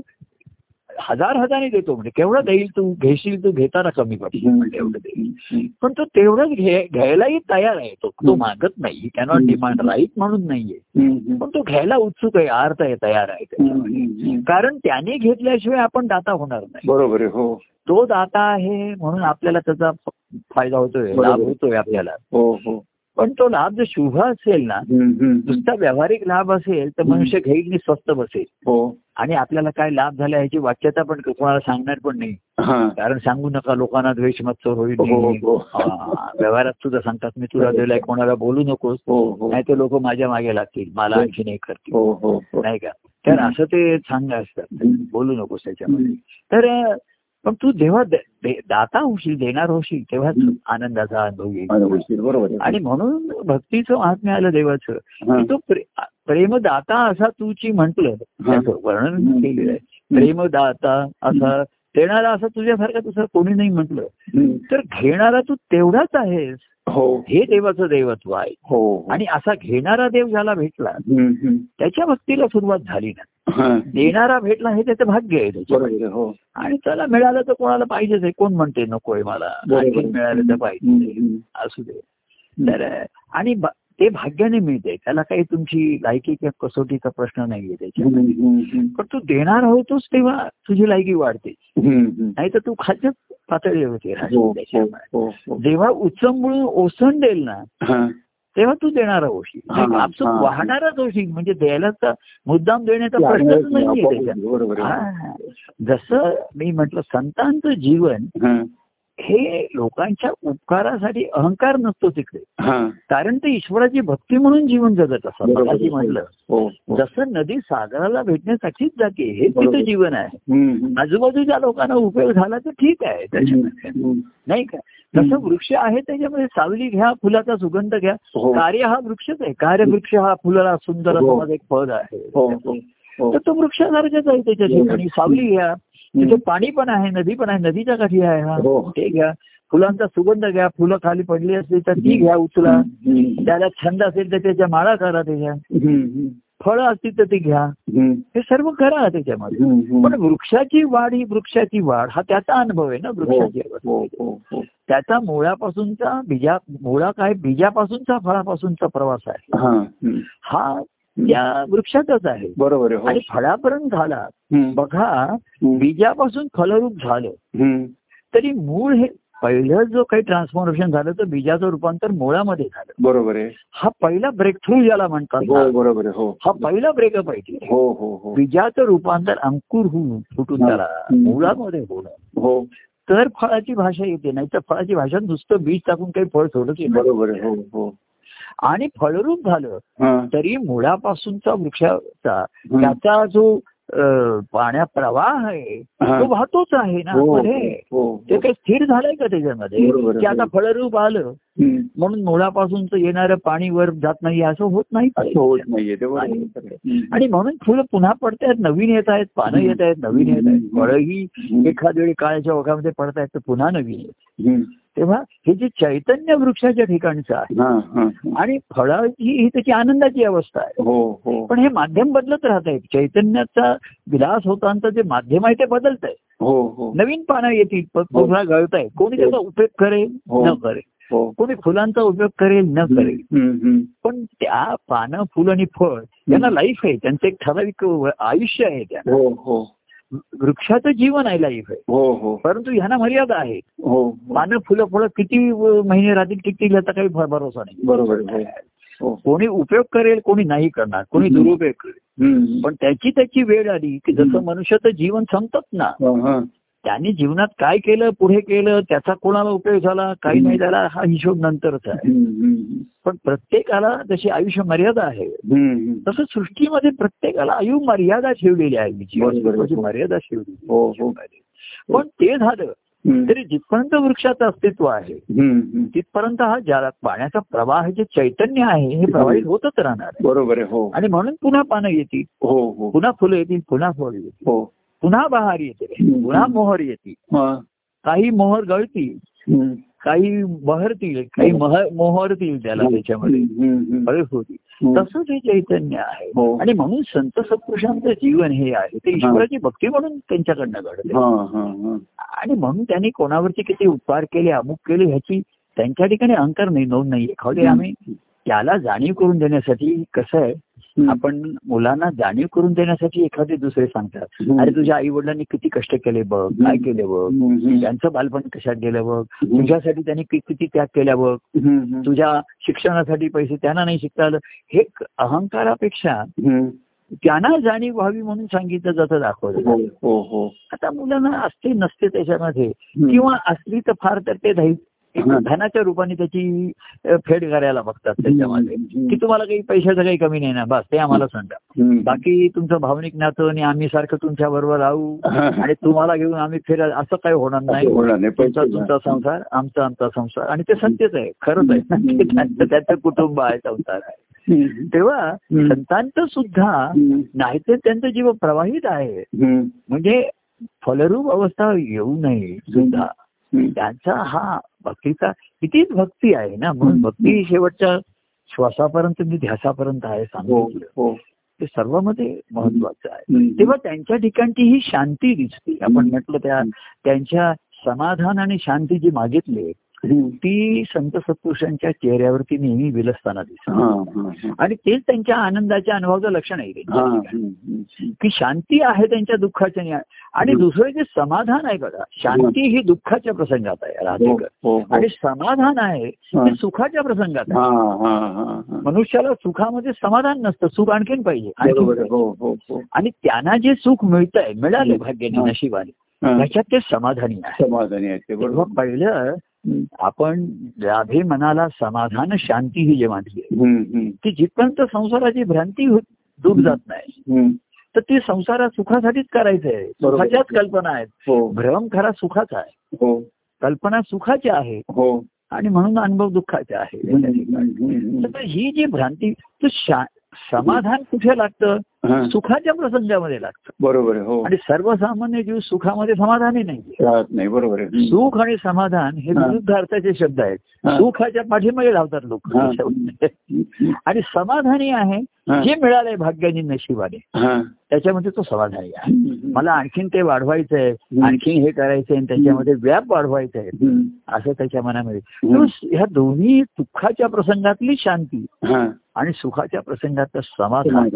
Speaker 2: हजार हजाराने देतो म्हणजे केवढं देईल तू? घेशील तू? घेताना कमी पडशील म्हणजे एवढं देईल. पण तो तेवढंच घे- घ्यायलाही तयार आहे. तो तो. मागत नाही. कॅनॉट डिमांड राईट म्हणून नाहीये. पण तो घ्यायला उत्सुक आहे. अर्थ आहे तयार आहे. कारण त्याने घेतल्याशिवाय आपण दाता होणार नाही.
Speaker 1: बरोबर हो.
Speaker 2: तो दाता आहे म्हणून आपल्याला त्याचा फायदा होतोय. लाभ होतोय आपल्याला.
Speaker 1: हो हो.
Speaker 2: पण तो लाभ जर शुभ असेल ना. नुसता व्यावहारिक लाभ असेल तर मनुष्य घेईल आणि स्वस्त बसेल.
Speaker 1: हो.
Speaker 2: आणि आपल्याला काय लाभ झाला याची वाच्यता पण कोणाला सांगणार पण नाही. कारण सांगू नका लोकांना द्वेष मत्सर होईल
Speaker 1: हो. हो.
Speaker 2: व्यवहारात सुद्धा सांगतात मी तुला दिलाय कोणाला बोलू नकोस. नाही तर लोक माझ्या मागे लागतील. मला आणखी नाही करतील. नाही का? तर असं ते सांग असतात. बोलू नकोस त्याच्यामध्ये. तर पण तू जेव्हा दाता होशील देणार होशील
Speaker 1: हम्म.
Speaker 2: आनंदाचा अनुभव येईल
Speaker 1: बरोबर.
Speaker 2: आणि म्हणून भक्तीचं महात्म्य आलं देवाचं. की तो प्रे- प्रेमदाता असा तुची म्हंटल वर्णन केलेलं आहे प्रेमदाता असा देणारा असं तुझ्यासारखा दुसरं कोणी नाही म्हटलं. तर घेणारा तू तेवढाच आहेस
Speaker 1: हो.
Speaker 2: हे देवाचं देवत्व आहे.
Speaker 1: हो.
Speaker 2: आणि असा घेणारा देव ज्याला भेटला. त्याच्या भक्तीला सुरुवात झाली ना. देणारा भेटला हे त्याचं भाग्य आहे
Speaker 1: हो.
Speaker 2: आणि त्याला मिळालं तर कोणाला पाहिजेच आहे. कोण म्हणते नकोय मला. मिळालं तर पाहिजे. असू दे. तर आणि ते भाग्याने मिळते त्याला काही तुमची लायकी किंवा कसोटीचा प्रश्न नाहीये त्याच्या. पण तू देणार होतोस तेव्हा तुझी लायकी वाढते. नाही तर तू खालच्याच पातळीवर होते
Speaker 1: हो, हो. हो.
Speaker 2: जेव्हा उचंबळून ओसंडेल ना. तेव्हा तू देणारा होशील
Speaker 1: हा, हा,
Speaker 2: आपसूक. वाहणाराच होशील म्हणजे द्यायला तर मुद्दाम देण्याचा प्रश्नच नाहीये त्याच्यात
Speaker 1: बरोबर आहे.
Speaker 2: हा. जसं मी म्हंटल संतांचं जीवन
Speaker 1: हा.
Speaker 2: लोकांच्या उपकारासाठी अहंकार नसतो तिकडे
Speaker 1: हा.
Speaker 2: कारण ते ईश्वराची भक्ती म्हणून जीवन जगत असतात म्हटलं
Speaker 1: हो, हो.
Speaker 2: जसं नदी सागराला भेटण्यासाठीच जाते हे. तिचं जीवन आहे. आजूबाजूच्या लोकांना उपयोग झाला तर ठीक आहे त्याच्यामध्ये. नाही का जसं वृक्ष आहे त्याच्यामध्ये सावली घ्या फुलाचा सुगंध घ्या
Speaker 1: हो.
Speaker 2: कार्य हा वृक्षच आहे कार्यवृक्ष हा फुलाला सुंदर एक पद आहे. तर तो वृक्षासारखाच आहे त्याच्या ठिकाणी सावली घ्या तिथे. पाणी पण आहे नदी पण आहे नदीच्या काठी आहे हा
Speaker 1: हो.
Speaker 2: ते घ्या फुलांचा सुगंध घ्या फुलं खाली पडली असली तर ती घ्या उचला. त्याला छंद असेल तर त्याच्या माळा करा त्याच्या. फळं असतील तर ती घ्या. हे सर्व करा त्याच्यामध्ये. पण वृक्षाची वाढ ही वृक्षाची वाढ हा त्याचा अनुभव आहे ना वृक्षाची
Speaker 1: हो, हो, हो.
Speaker 2: त्याचा मुळापासूनचा बीजा मुळा काय बीजापासूनचा फळापासूनचा प्रवास आहे
Speaker 1: हा.
Speaker 2: हा त्या वृक्षातच आहे
Speaker 1: बरोबर आहे
Speaker 2: आणि
Speaker 1: हो
Speaker 2: फळापर्यंत झाला. बघा. बीजापासून फलरूप झालं. तरी मूळ हे पहिलं जो काही ट्रान्सफॉर्मेशन झालं तर बीजाचं रूपांतर मुळामध्ये झालं
Speaker 1: बरोबर आहे
Speaker 2: हा पहिला ब्रेक थ्रू ज्याला म्हणतात
Speaker 1: हो बरोबर आहे हो
Speaker 2: हा पहिला ब्रेकअप आहे.
Speaker 1: हो हो हो
Speaker 2: बीजाचं रूपांतर अंकुर होऊन फुटून
Speaker 1: हा.
Speaker 2: त्याला
Speaker 1: हम्म.
Speaker 2: मुळामध्ये होणं
Speaker 1: हो
Speaker 2: तर फळाची भाषा येते नाही तर फळाची भाषा नुसतं बीज टाकून काही फळ सोडत.
Speaker 1: बरोबर हो हो
Speaker 2: आणि फळरूप झालं
Speaker 1: हा.
Speaker 2: तरी मुळापासूनचा वृक्षाचा. त्याचा जो अं, पाण्या प्रवाह आहे
Speaker 1: हा.
Speaker 2: तो वाहतोच आहे ना
Speaker 1: हो
Speaker 2: मध्ये
Speaker 1: हो
Speaker 2: ते काही स्थिर झालंय का त्याच्यामध्ये. की आता फळरूप आलं. म्हणून मुळापासूनच येणारं पाणी वर जात नाही असं होत नाही आणि- म्हणून फुलं पुन्हा पडतायत नवीन येत आहेत पानं येत आहेत नवीन येत आहेत. फळंही
Speaker 1: हम्म.
Speaker 2: एखाद वेळी काळाच्या ओघामध्ये पडतायत तर पुन्हा नवीन येत. तेव्हा हे जे चैतन्य वृक्षाच्या ठिकाणचं आहे. आणि फळाची ही त्याची आनंदाची अवस्था आहे.
Speaker 1: हो हो.
Speaker 2: पण हे माध्यम बदलत राहत आहे चैतन्याचा विलास होतांचं जे माध्यम आहे ते बदलत आहे
Speaker 1: हो.
Speaker 2: नवीन पानं येतील पुन्हा गळत आहे कोणी त्याचा उपयोग करेल. न करेल. कोणी फुलांचा उपयोग करेल न करेल. पण त्या पानं फुल आणि फळ यांना लाईफ आहे. त्यांचं एक ठराविक आयुष्य आहे त्या वृक्षाचं जीवन आहे लाईफ आहे
Speaker 1: हो हो
Speaker 2: परंतु ह्यांना मर्यादा आहेत
Speaker 1: हो हो.
Speaker 2: पानं फुलं फळं किती महिने राहतील टिकतील याचा काही भरोसा नाही
Speaker 1: बरोबर आहे.
Speaker 2: कोणी उपयोग करेल कोणी नाही करणार कोणी. दुरुपयोग करेल. पण त्याची त्याची वेळ आली की जसं. मनुष्याचं जीवन संपत ना. त्यांनी जीवनात काय केलं पुढे केलं त्याचा कोणाला उपयोग झाला काही नाही झाला हा हिशोब नंतरच आहे. पण प्रत्येकाला जशी आयुष्य मर्यादा आहे. तसं सृष्टीमध्ये प्रत्येकाला आयु मर्यादा ठेवलेली आहे. जीवनाची मर्यादा ठेवली
Speaker 1: हो हो.
Speaker 2: पण ते झालं. तरी जिथपर्यंत वृक्षाचं अस्तित्व आहे. तिथपर्यंत हा ज्याला पाण्याचा प्रवाह जे चैतन्य आहे हे प्रवाहित होतच राहणार
Speaker 1: बरोबर आहे हो.
Speaker 2: आणि म्हणून पुन्हा पानं येतील
Speaker 1: हो हो.
Speaker 2: पुन्हा फुलं येतील पुन्हा फळ येतील.
Speaker 1: हो.
Speaker 2: पुन्हा बहार येते. पुन्हा मोहर येतील
Speaker 1: हा.
Speaker 2: काही मोहर गळतील. काही बहरतील काही मह- मोहरतील त्याला त्याच्यामध्ये होतील
Speaker 1: हम्म.
Speaker 2: तसंच हे चैतन्य आहे
Speaker 1: हो.
Speaker 2: आणि म्हणून संत सत्पुरुषांचं जीवन हे आहे ते ईश्वराची भक्ती म्हणून त्यांच्याकडनं घडते. आणि म्हणून त्यांनी कोणावरती किती उपकार केले अमुक केले ह्याची त्यांच्या ठिकाणी अंकर नाही नोंद नाहीये खाली आम्ही त्याला जाणीव करून देण्यासाठी कसं आहे. आपण मुलांना जाणीव करून देण्यासाठी एखादे दुसरे सांगतात. अरे तुझ्या आई वडिलांनी किती कष्ट केले बघ काय केले बघ. त्यांचं बालपण कशात गेलं बघ तुझ्यासाठी त्यांनी किती त्याग केल्या बघ. तुझ्या शिक्षणासाठी पैसे त्यांना नाही शिकता आलं हे अहंकारापेक्षा. त्यांना जाणीव व्हावी म्हणून सांगितलं जातं दाखवलं
Speaker 1: हो. हो हो
Speaker 2: आता मुलांना असते नसते त्याच्यामध्ये. किंवा असली तर फार तर ते एक. धनाच्या रूपाने त्याची फेड करायला बघतात त्याच्यामध्ये. की तुम्हाला काही पैशाचं काही कमी नाही ना बस ते आम्हाला सांगा. बाकी तुमचं भावनिक नातं आणि आम्ही सारखं तुमच्या बरोबर राहू आणि तुम्हाला घेऊन आम्ही फिरा असं काही होणार नाही. तुमचा तुमचा संसार आमचा आमचा संसार आणि ते सत्यच आहे खरंच आहे त्यांचं कुटुंब आहे संसार आहे. तेव्हा. संतांचं सुद्धा
Speaker 1: हम्म.
Speaker 2: नाही तर त्यांचं जीवन प्रवाहित आहे. म्हणजे फलरूप अवस्था येऊ नये सुद्धा. त्यांचा हा भक्तीचा कितीच भक्ती आहे ना? म्हणून भक्ती ही शेवटच्या श्वासापर्यंत मी ध्यासापर्यंत आहे
Speaker 1: हो
Speaker 2: सांगितलं
Speaker 1: हो.
Speaker 2: ते सर्वांमध्ये महत्वाचं आहे. तेव्हा त्यांच्या ठिकाणची ही शांती दिसते. आपण म्हटलं त्या त्यांच्या समाधान आणि शांती जी मागितली ती संत सत्पुरुषांच्या चेहऱ्यावरती नेहमी विलसताना दिसते
Speaker 1: हा, हा, हा.
Speaker 2: आणि तेच त्यांच्या आनंदाच्या अनुभवाचं लक्षण आहे
Speaker 1: हा.
Speaker 2: की शांती आहे त्यांच्या दुःखाच्या आणि- आणि दुसरं जे समाधान आहे बघा शांती ही दुःखाच्या प्रसंगात आहे
Speaker 1: हो,
Speaker 2: राहते
Speaker 1: हो, हो.
Speaker 2: आणि समाधान आहे
Speaker 1: हा.
Speaker 2: ते सुखाच्या प्रसंगात
Speaker 1: हा,
Speaker 2: आहे
Speaker 1: हा, हा, हा.
Speaker 2: मनुष्याला सुखामध्ये समाधान नसतं सुख आणखीन पाहिजे.
Speaker 1: हो हो हो
Speaker 2: आणि त्यांना जे सुख मिळतंय मिळाले. भाग्याने
Speaker 1: हा.
Speaker 2: नशिबाने
Speaker 1: हा.
Speaker 2: त्याच्यात ते समाधानी आहे
Speaker 1: समाधानी आहे ते
Speaker 2: तेव्हा
Speaker 1: बरोबर
Speaker 2: पहिलं आपण राधे मनाला समाधान शांती ही जे मानली की जिथपर्यंत संसाराची भ्रांती दूर जात नाही. तर ती संसारात सुखासाठीच करायचं आहे. सुखाच्याच कल्पना आहेत.
Speaker 1: हो.
Speaker 2: भ्रम खरा सुखाचा आहे.
Speaker 1: हो.
Speaker 2: कल्पना सुखाची आहे
Speaker 1: हो.
Speaker 2: आणि म्हणून अनुभव दुःखाचा आहे. ही जी भ्रांती समाधान कुठे लागतं? सुखाच्या प्रसंगामध्ये लागतं.
Speaker 1: बरोबर हो.
Speaker 2: आणि सर्वसामान्य जीव सुखामध्ये समाधानी नाही.
Speaker 1: बरोबर.
Speaker 2: सुख आणि समाधान हे. विरुद्ध अर्थाचे शब्द आहेत. सुखाच्या पाठीमागे लावतात लोक. आणि समाधानी आहे
Speaker 1: हा.
Speaker 2: जे मिळालंय भाग्याने नशिबाने. त्याच्यामध्ये तो समाधानी आहे. मला आणखीन ते वाढवायचं आहे आणखीन हे करायचं आहे त्याच्यामध्ये व्याप वाढवायचा आहे असं त्याच्या मनामध्ये. ह्या दोन्ही दुःखाच्या प्रसंगातली शांती. आणि सुखाच्या प्रसंगातलं समाधान.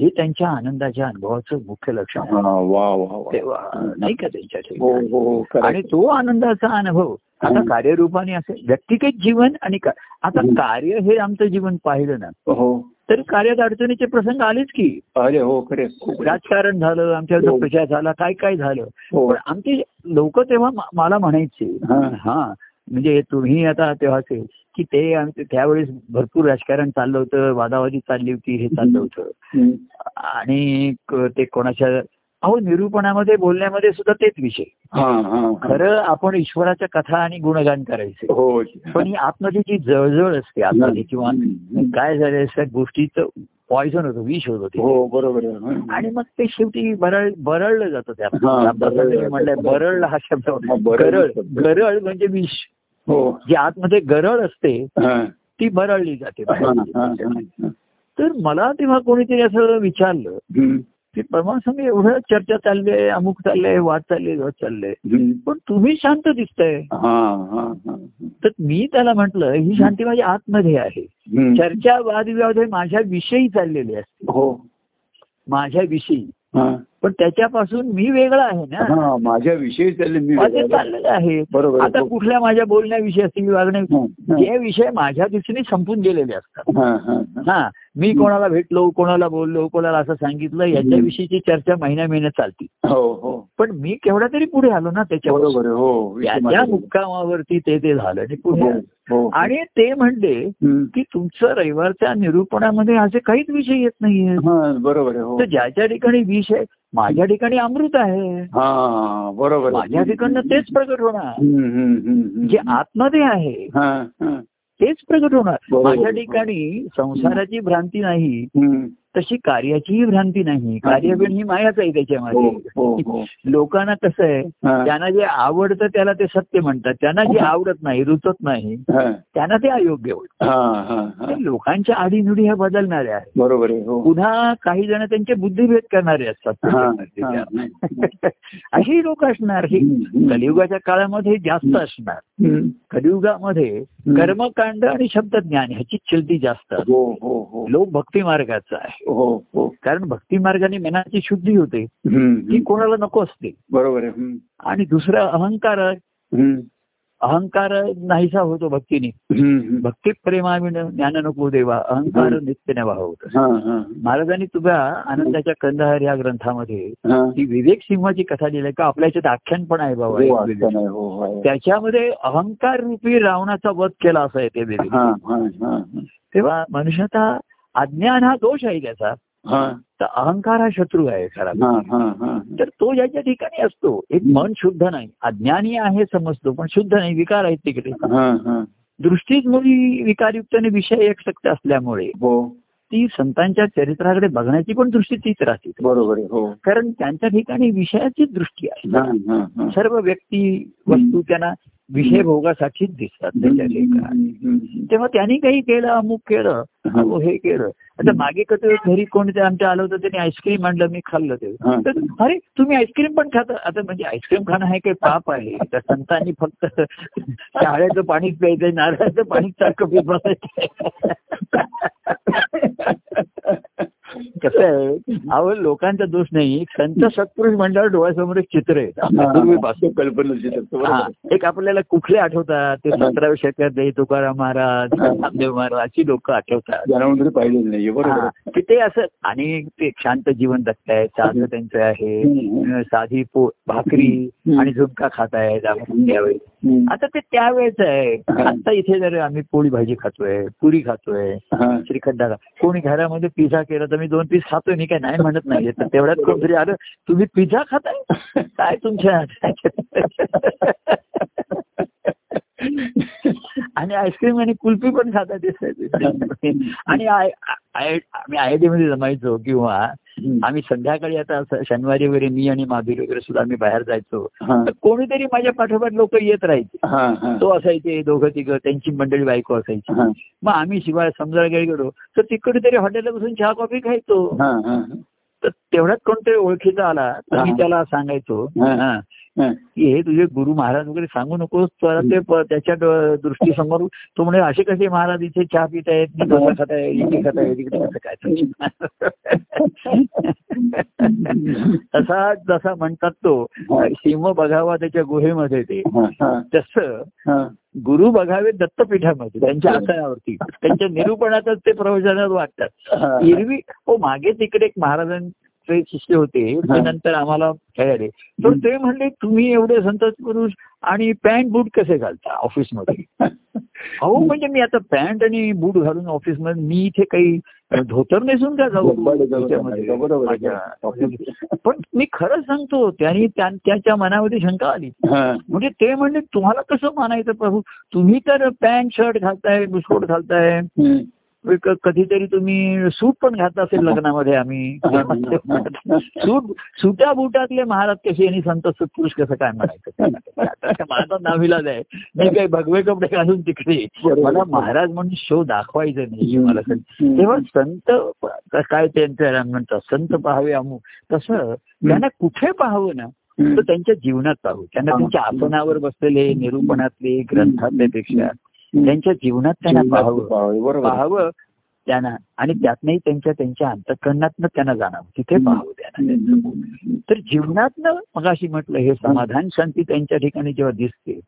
Speaker 2: हे त्यांच्या आनंदाच्या अनुभवाचं मुख्य लक्षण
Speaker 1: हा,
Speaker 2: तेव्हा नाही का त्यांच्या
Speaker 1: हो
Speaker 2: ठिकाणी
Speaker 1: हो खरं
Speaker 2: आणि तो आनंदाचा अनुभव. आता. कार्यरूपाने असे व्यक्तिगत जीवन आणि आता. कार्य हे आमचं जीवन पाहिलं ना
Speaker 1: हो.
Speaker 2: तर कार्यात अडचणीचे प्रसंग आलेच की.
Speaker 1: अरे हो खरे
Speaker 2: राजकारण झालं आमच्या
Speaker 1: हो.
Speaker 2: प्रचार झाला काय काय झालं?
Speaker 1: हो.
Speaker 2: पण आमचे लोक तेव्हा मला म्हणायचे
Speaker 1: हा.
Speaker 2: म्हणजे तुम्ही आता तेव्हाचे की ते आमचे त्यावेळेस भरपूर राजकारण चाललं होतं वादावादी चालली होती हे चाललं होतं. आणि ते कोणाच्या अहो निरूपणामध्ये बोलण्यामध्ये सुद्धा तेच विषय. खरं आपण ईश्वराच्या कथा आणि गुणगान करायचे
Speaker 1: हो
Speaker 2: पण ही आतमध्ये जी जळजळ असते आतमध्ये किंवा. काय झालं त्या गोष्टीचं पॉयझन होतं विष होतं ते
Speaker 1: हो बरोबर.
Speaker 2: आणि मग ते शेवटी बरळ बरळलं जातं
Speaker 1: बरळलं
Speaker 2: म्हणलंय
Speaker 1: जातं.
Speaker 2: बरळला हा शब्द गरळ. गरळ म्हणजे विष
Speaker 1: हो.
Speaker 2: जी आतमध्ये गरळ असते. ती बरळली जाते. तर मला तेव्हा कोणीतरी असं विचारलं. की परमासंग एवढं चर्चा चालले अमुक चाललंय वाद चालले वाद चालले. पण तुम्ही शांत दिसतंय.
Speaker 1: हा हा हा.
Speaker 2: तर मी त्याला म्हटलं ही शांती माझ्या आतमध्ये आहे. चर्चा वादविवाद हे माझ्या विषयी चाललेले असते.
Speaker 1: हो.
Speaker 2: माझ्या विषयी
Speaker 1: हा.
Speaker 2: पण त्याच्यापासून मी वेगळा आहे ना.
Speaker 1: हा माझ्या विषयी
Speaker 2: चाललेलं आहे.
Speaker 1: बरोबर.
Speaker 2: आता कुठल्या माझ्या बोलण्याविषयी असतील वागण्या
Speaker 1: हा,
Speaker 2: विषय माझ्या दृष्टीने संपून गेलेले असतात.
Speaker 1: हा,
Speaker 2: मी कोणाला भेटलो कोणाला बोललो कोणाला असं सांगितलं याच्याविषयीची चर्चा महिन्या महिन्यात चालती.
Speaker 1: हो हो.
Speaker 2: पण मी केवढा तरी पुढे आलो ना त्याच्यावर
Speaker 1: बरोबर आहे हो. विषय माझ्या-
Speaker 2: मुक्कामावरती ते ते झालं आणि पुढे
Speaker 1: हो.
Speaker 2: आणि ते म्हणले. की तुमचं रविवारच्या निरूपणामध्ये असे काहीच विषय येत नाहीये
Speaker 1: हा बरोबर
Speaker 2: ज्याच्या ठिकाणी विष आहे माझ्या ठिकाणी अमृत आहे
Speaker 1: हा बरोबर.
Speaker 2: माझ्या ठिकाणं तेच प्रगट होणार. जे आतमध्ये आहे. तेच प्रगट होणार. माझ्या ठिकाणी संसाराची भ्रांती नाही. तशी कार्याचीही भ्रांती नाही. कार्यबिण ही मायाच आहे
Speaker 1: हो,
Speaker 2: त्याच्यामध्ये
Speaker 1: हो, हो.
Speaker 2: लोकांना कसं आहे
Speaker 1: हा,
Speaker 2: त्यांना जे आवडतं त्याला ते सत्य म्हणतात. त्यांना जे आवडत नाही रुचत नाही
Speaker 1: हा,
Speaker 2: त्यांना ते अयोग्य वाटतं.
Speaker 1: हा, हा, हा.
Speaker 2: लोकांच्या आडीनुडी ह्या बदलणाऱ्या आहेत.
Speaker 1: बरोबर हो.
Speaker 2: पुन्हा काही जण त्यांचे बुद्धिभेद करणारे असतात.
Speaker 1: हा.
Speaker 2: अशी लोक असणार. ही. कलियुगाच्या काळामध्ये जास्त असणार. कलियुगामध्ये कर्मकांड आणि शब्दज्ञान ह्याची चलती जास्त.
Speaker 1: हो हो हो.
Speaker 2: लोक भक्ती मार्गाचा आहे.
Speaker 1: हो हो.
Speaker 2: कारण भक्ती मार्गाने मनाची शुद्धी होते. ती. कोणाला नको असते.
Speaker 1: बरोबर आहे
Speaker 2: आणि दुसरा अहंकार अहंकार नाहीसा होतो भक्तीने. भक्ती प्रेमाविण ज्ञान नको देवा अहंकार नित्यने होत.
Speaker 1: हा, हा,
Speaker 2: महाराजांनी तुझ्या आनंदाच्या कंदहार या ग्रंथामध्ये. ती विवेक सिंहाची कथा लिहिली का? आपल्या याच्यात आख्यान पण आहे बाबा
Speaker 1: हो, हो, हो.
Speaker 2: त्याच्यामध्ये अहंकार रूपी रावणाचा वध केला असं आहे ते विवेक. तेव्हा मनुष्याचा अज्ञान हा दोष आहे त्याचा.
Speaker 1: हा,
Speaker 2: तर अहंकार हा शत्रू आहे खरा
Speaker 1: हा, हा, हा.
Speaker 2: तर तो ज्याच्या ठिकाणी असतो एक मन शुद्ध नाही. अज्ञानी आहे समजतो पण शुद्ध नाही विकार आहेत तिकडे.
Speaker 1: हा, हा.
Speaker 2: दृष्टीच मुली विकारयुक्तने विषय एक शक्त असल्यामुळे
Speaker 1: हो.
Speaker 2: ती संतांच्या चरित्राकडे बघण्याची पण दृष्टी तीच राहते.
Speaker 1: बरोबर हो.
Speaker 2: कारण त्यांच्या ठिकाणी विषयाचीच दृष्टी आहे. सर्व व्यक्ती वस्तू त्यांना विषय भोगासाठीच दिसतात त्याच्या
Speaker 1: हम्म,
Speaker 2: तेव्हा त्यांनी काही केलं अमुक केलं
Speaker 1: हा.
Speaker 2: हे केलं. आता मागे कसं घरी कोणते आमच्या आलं होतं त्यांनी आईस्क्रीम आणलं मी खाल्लं ते. तर अरे तुम्ही आईस्क्रीम पण खाता. आता म्हणजे आईस्क्रीम खाणं हे काही पाप आहे. तर संतांनी फक्त शाळेचं पाणीच प्यायचंय नारळाचं पाणीच सारखं पित बसायचं कसं आहे अहो लोकांचा दोष नाही. संत सत्पुरुष म्हणल्यावर डोळ्यासमोर एक चित्र आहे.
Speaker 1: आहे.
Speaker 2: एक आपल्याला कुठले आठवतात? ते सतराव्या शतकात आहे, तुकाराम महाराज नामदेव महाराज अशी लोक आठवतात. हा,
Speaker 1: आहे.
Speaker 2: की ते असं आणि ते शांत जीवन जगतायत साधं त्यांचं आहे. साधी पो भाकरी. आणि झुमका खातायत आपण त्यावेळी. आता ते त्यावेळेच आहे. आता इथे जर आम्ही पोळी भाजी खातोय पुरी खातोय. श्रीखंडा कोणी घरामध्ये पिझ्झा केला तर मी दोन पीस खातोय मी काय नाही म्हणत तर तेवढ्यात कोणतरी आलं तुम्ही पिझ्झा खाताय? काय तुमच्या? आणि आईस्क्रीम आणि कुल्फी पण खाता दिसत आणि आम्ही आयमध्ये जमायचो किंवा आम्ही संध्याकाळी आता शनिवारी वगैरे मी आणि माधुरी वगैरे सुद्धा आम्ही बाहेर जायचो. तर कोणीतरी माझ्या पाठोपाठ लोक येत राहायचे. तो असायचे दोघं तिघं त्यांची मंडळी बायको असायची. मग आम्ही शिवाय समजा गेलो तर तिकडे तरी हॉटेलला बसून चहा कॉफी खायचो. तर तेवढ्यात कोणतरी ओळखीचा आला तर मी. त्याला सांगायचो. की हे तुझे गुरु महाराज वगैरे सांगू नकोस तर ते त्याच्या दृष्टीसमोर तो म्हणे असे कसे महाराज इथे चहा पित आहेत मी डोसा खात आहे इडली खात आहे तिकडे कसं काय तसा जसा म्हणतात तो सिंह बघावा त्याच्या गुहेमध्ये ते. तसं. गुरु बघावे दत्तपीठामध्ये त्यांच्या आसनावरती. त्यांच्या निरूपणातच ते प्रवचनात वाटतात. एरवी हो मागे तिकडे एक महाराजांचे शिष्य होते ते. नंतर आम्हाला कळले तर ते म्हणले तुम्ही एवढे संत पुरुष आणि पॅन्ट बूट कसे घालता ऑफिसमध्ये? अहो म्हणजे मी आता पॅन्ट आणि बूट घालून ऑफिसमध्ये मी इथे काही धोतर नेसून का जाऊ? पण मी खरंच सांगतो त्यांनी त्या- त्याच्या मनामध्ये शंका आली. म्हणजे ते म्हणले तुम्हाला कसं मानायचं प्रभू? तुम्ही तर पॅन्ट शर्ट घालताय बुस्कोट घालताय. कधीतरी तुम्ही सूट पण घातला असेल लग्नामध्ये आम्ही. सूट सुट्या बुटातले महाराज कसे आणि संत पुरुष कसं काय म्हणायचं? माझा नाविलाज आहे. मी काही भगवे कपडे घालून तिकडे. मला महाराज म्हणून शो दाखवायचं नाही मला. तेव्हा संत काय त्यांचं म्हणतात संत पाहावे अमुक तसं त्यांना कुठे पाहावं ना. तर त्यांच्या जीवनात पाहू त्यांना. त्यांच्या आसनावर बसलेले निरूपणातले ग्रंथातले पेक्षा त्यांच्या जीवनात त्यांना पाहावं.
Speaker 1: पाहावं,
Speaker 2: त्यांना. आणि त्यातनंही त्यांच्या त्यांच्या अंतकरणातनं त्यांना जाणावं. तिथे पाहावं त्यांना. तर जीवनातनं मगाशी म्हटलं हे समाधान शांती त्यांच्या ठिकाणी जेव्हा दिसते.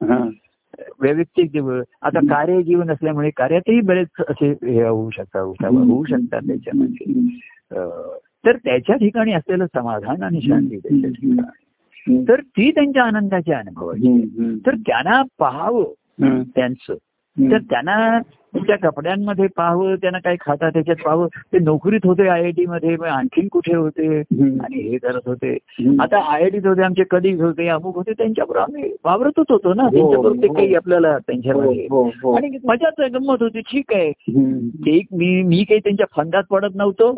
Speaker 2: वैयक्तिक जीवन आता कार्य जीवन असल्यामुळे कार्यातही बरेच असे हे होऊ शकतात होऊ शकतात त्याच्यामध्ये. तर त्याच्या ठिकाणी असलेलं समाधान आणि शांती त्याच्या ठिकाणी. तर ती त्यांच्या आनंदाचे अनुभव आहे.
Speaker 1: हम्म. हम्म.
Speaker 2: तर त्यांना पाहावं. त्यांचं. तर त्यांना त्या कपड्यांमध्ये पाहावं त्यांना काय खाता त्याच्यात पाहावं ते नोकरीत होते आय आय टी मध्ये आणखीन कुठे होते. आणि हे करत होते. आता आय आय टीत होते आमचे कलिग होते अमुक होते त्यांच्याबरोबर आम्ही वावरतच होतो ना
Speaker 1: हो,
Speaker 2: त्यांच्याबरोबर ते
Speaker 1: हो.
Speaker 2: काही आपल्याला त्यांच्यामध्ये
Speaker 1: हो.
Speaker 2: आणि मजाच गंमत होती ठीक आहे. ते मी मी काही त्यांच्या फंदात पडत नव्हतो.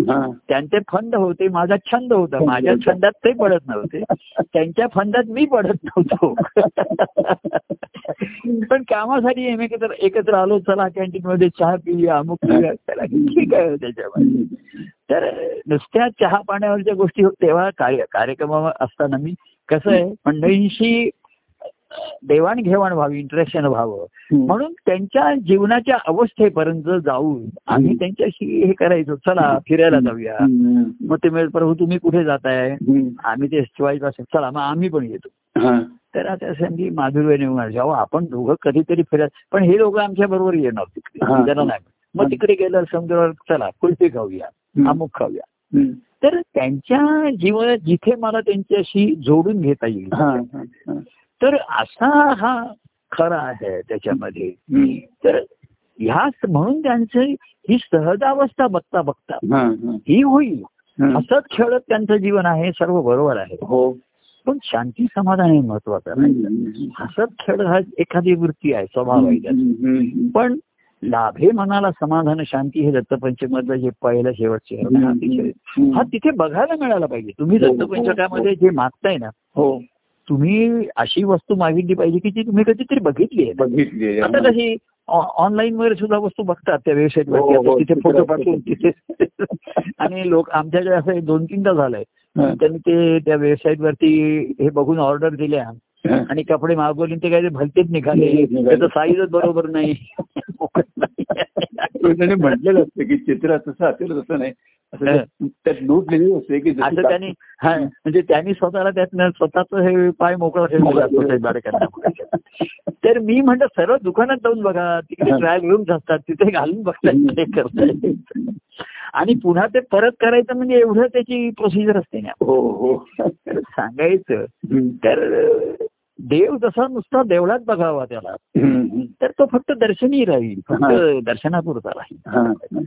Speaker 2: त्यांचे फंद होते माझा छंद होता माझ्या छंदात ते पडत नव्हते त्यांच्या फंदात मी पडत नव्हतो पण कामासाठी एकत्र आलो चला कॅन्टीन मध्ये चहा पिऊया अमुक पिऊया चला ठीक आहे त्याच्यामध्ये तर नुसत्या चहा पाण्यावरच्या गोष्टी होत तेव्हा कार्य कार्यक्रम असताना मी कसं आहे मंडळींशी देवाणघेवाण व्हावी इंटरेक्शन व्हावं. म्हणून त्यांच्या जीवनाच्या अवस्थेपर्यंत जाऊन आम्ही. त्यांच्याशी हे करायचो चला फिरायला जाऊया. मग ते प्रभू तुम्ही कुठे जाताय. आम्ही ते असेल चला मग आम्ही पण येतो तर आता संधी माधुर्याने म्हणाले अहो आपण दोघं कधीतरी फिरत पण हे लोक आमच्या बरोबर येणार तिकडे नाही मग तिकडे गेलं समुद्रावर चला कुल्फी खाऊया. अमुक खाऊया. तर त्यांच्या जीवनात जिथे मला त्यांच्याशी जोडून घेता येईल. तर असा हा खरा आहे त्याच्यामध्ये. तर ह्या म्हणून त्यांचं ही सहजावस्था बघता बघता
Speaker 1: हा.
Speaker 2: होईल. असंच खेळत त्यांचं जीवन आहे सर्व बरोबर आहे
Speaker 1: हो
Speaker 2: पण शांती समाधान हे महत्वाचं आहे. हसत खेळ हा एखादी वृत्ती आहे स्वभाव आहे. पण लाभे मनाला समाधान शांती हे दत्तपंचमधलं जे पहिलं शेवटचे आहे, हा हा तिथे बघायला मिळाला पाहिजे तुम्ही
Speaker 1: हो, हो,
Speaker 2: दत्तपंचकामध्ये जे मागताय ना
Speaker 1: हो
Speaker 2: तुम्ही अशी वस्तू मागितली पाहिजे की ती तुम्ही कधीतरी बघितली आहे. आता कशी ऑनलाईन वर सुद्धा वस्तू बघतात त्या वेबसाईट
Speaker 1: हो, हो,
Speaker 2: वर तिथे फोटो. पाठवून तिथे आणि लोक आमच्याकडे असं दोन तीनदा झालंय
Speaker 1: हा.
Speaker 2: त्यांनी ते त्या वेबसाईट वरती हे बघून ऑर्डर दिल्या.
Speaker 1: हा.
Speaker 2: आणि कपडे मागवले ते काय भलतेच निघाले. त्याचं साईजच बरोबर नाही.
Speaker 1: त्याने म्हटलेलं असतं की चित्र तसं असेल तसं नाही. त्यात नोट लिहिली असते की
Speaker 2: असं त्यांनी म्हणजे त्यांनी स्वतःला त्यातनं स्वतःच हे पाय मोकळा तर मी म्हणतो सर्व दुकानात जाऊन बघा. तिकडे. ट्रायल रूम्स असतात. तिथे घालून बघतात आणि पुन्हा ते परत करायचं म्हणजे एवढं त्याची प्रोसिजर असते ना
Speaker 1: हो हो
Speaker 2: सांगायचं. तर देव जसा नुसता देवळात बघावा त्याला. तर तो फक्त दर्शनी राहील फक्त. दर्शनापुरता राहील.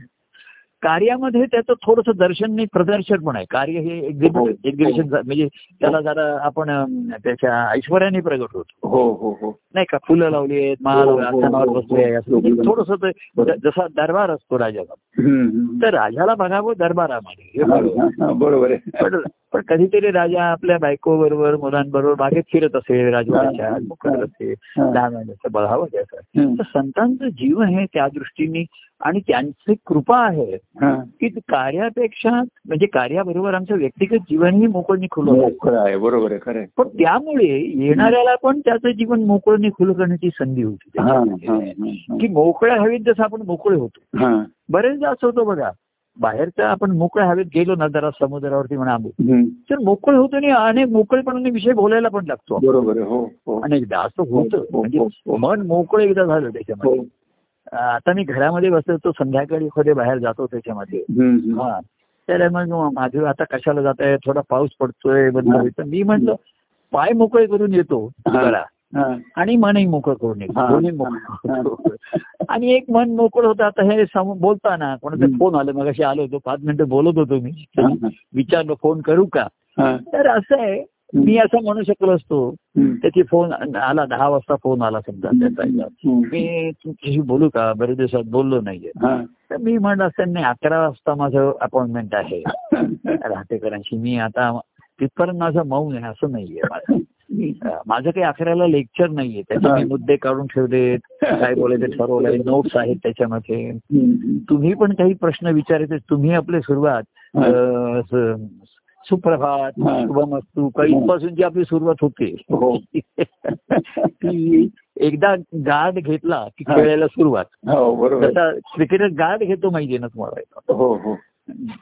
Speaker 2: कार्यामध्ये त्याचं थोडंसं दर्शन नाही प्रदर्शन पण आहे. कार्य हे
Speaker 1: हो.
Speaker 2: एक्झिबिशन एक्झिबिशन म्हणजे त्याला जरा आपण त्याच्या ऐश्वर्याने प्रगट होतो.
Speaker 1: हो हो हो.
Speaker 2: नाही का? फुलं लावली आहेत
Speaker 1: हो, हो, हो,
Speaker 2: बसले
Speaker 1: हो.
Speaker 2: थोडस जसा दरबार असतो राजाचा
Speaker 1: हम्म.
Speaker 2: तर राजाला बघावं दरबारामध्ये. हे
Speaker 1: हा,
Speaker 2: बरोबर. पण कधीतरी राजा आपल्या बायको बरोबर मुलांबरोबर बागेत फिरत असेल राजवाड्याच्या. मुखात असेल. लहान त्याचं
Speaker 1: हम्म.
Speaker 2: तर संतांचं जीवन हे त्या दृष्टीने आणि त्यांची कृपा आहे. की कार्यापेक्षा म्हणजे कार्याबरोबर आमचं व्यक्तिगत जीवनही मोकळणी खुलं
Speaker 1: हो,
Speaker 2: आहे.
Speaker 1: बरोबर आहे
Speaker 2: पण त्यामुळे येणाऱ्याला पण त्याचं जीवन मोकळणी खुलं करण्याची संधी होती की मोकळ्या हवेत जसं आपण मोकळे होतो. बरेचदा असं होतं बघा बाहेरच्या आपण मोकळ्या हवेत गेलो ना जरा समुद्रावरती म्हणा. तर मोकळ होतो आणि अनेक मोकळेपणाने विषय बोलायला पण लागतो
Speaker 1: बरोबर हो हो
Speaker 2: अनेकदा असं होतं
Speaker 1: हो, हो,
Speaker 2: म्हणजे. मन मोकळं एकदा झालं त्याच्यामध्ये आता मी घरामध्ये बसतो संध्याकाळी एखादे बाहेर जातो त्याच्यामध्ये. हा तर मग माझं आता कशाला जात आहे थोडा पाऊस पडतोय बंद. होईल तर मी म्हटलं पाय मोकळे करून येतो. जरा. आणि मनही मोकळं करून. दोन्ही मोकळं. आणि एक मन मोकळं होतं आता हे सम- बोलताना कोणाचा. फोन आलं मग आलो होतो पाच मिनिटं बोलत होतो मी. विचारलो फोन करू का. तर असं आहे मी असं म्हणू शकलो असतो. त्याची फोन आला दहा वाजता फोन आला समजा त्याचा. मी तुमच्याशी बोलू का बरेच दिवसात बोललो नाहीये. तर मी म्हणलं असं नाही अकरा वाजता माझं अपॉइंटमेंट आहे राहतेकरांशी मी आता तिथपर्यंत माझं मौन आहे असं नाहीये माझं माझं काही अकराला लेक्चर नाहीये. त्याचे मी मुद्दे काढून ठेवलेत. काय बोलायचं ठरवलंय नोट्स आहेत त्याच्यामध्ये. तुम्ही पण काही प्रश्न विचारायचे तुम्ही आपली सुरुवात सुप्रभात. शुभमस्तू काही इथपासून जी आपली सुरुवात होते.
Speaker 1: हो.
Speaker 2: की एकदा गार्ड घेतला की. खेळायला सुरुवात.
Speaker 1: हो
Speaker 2: क्रिकेटर गार्ड घेतो माहितीये ना तुम्हाला?
Speaker 1: हो हो.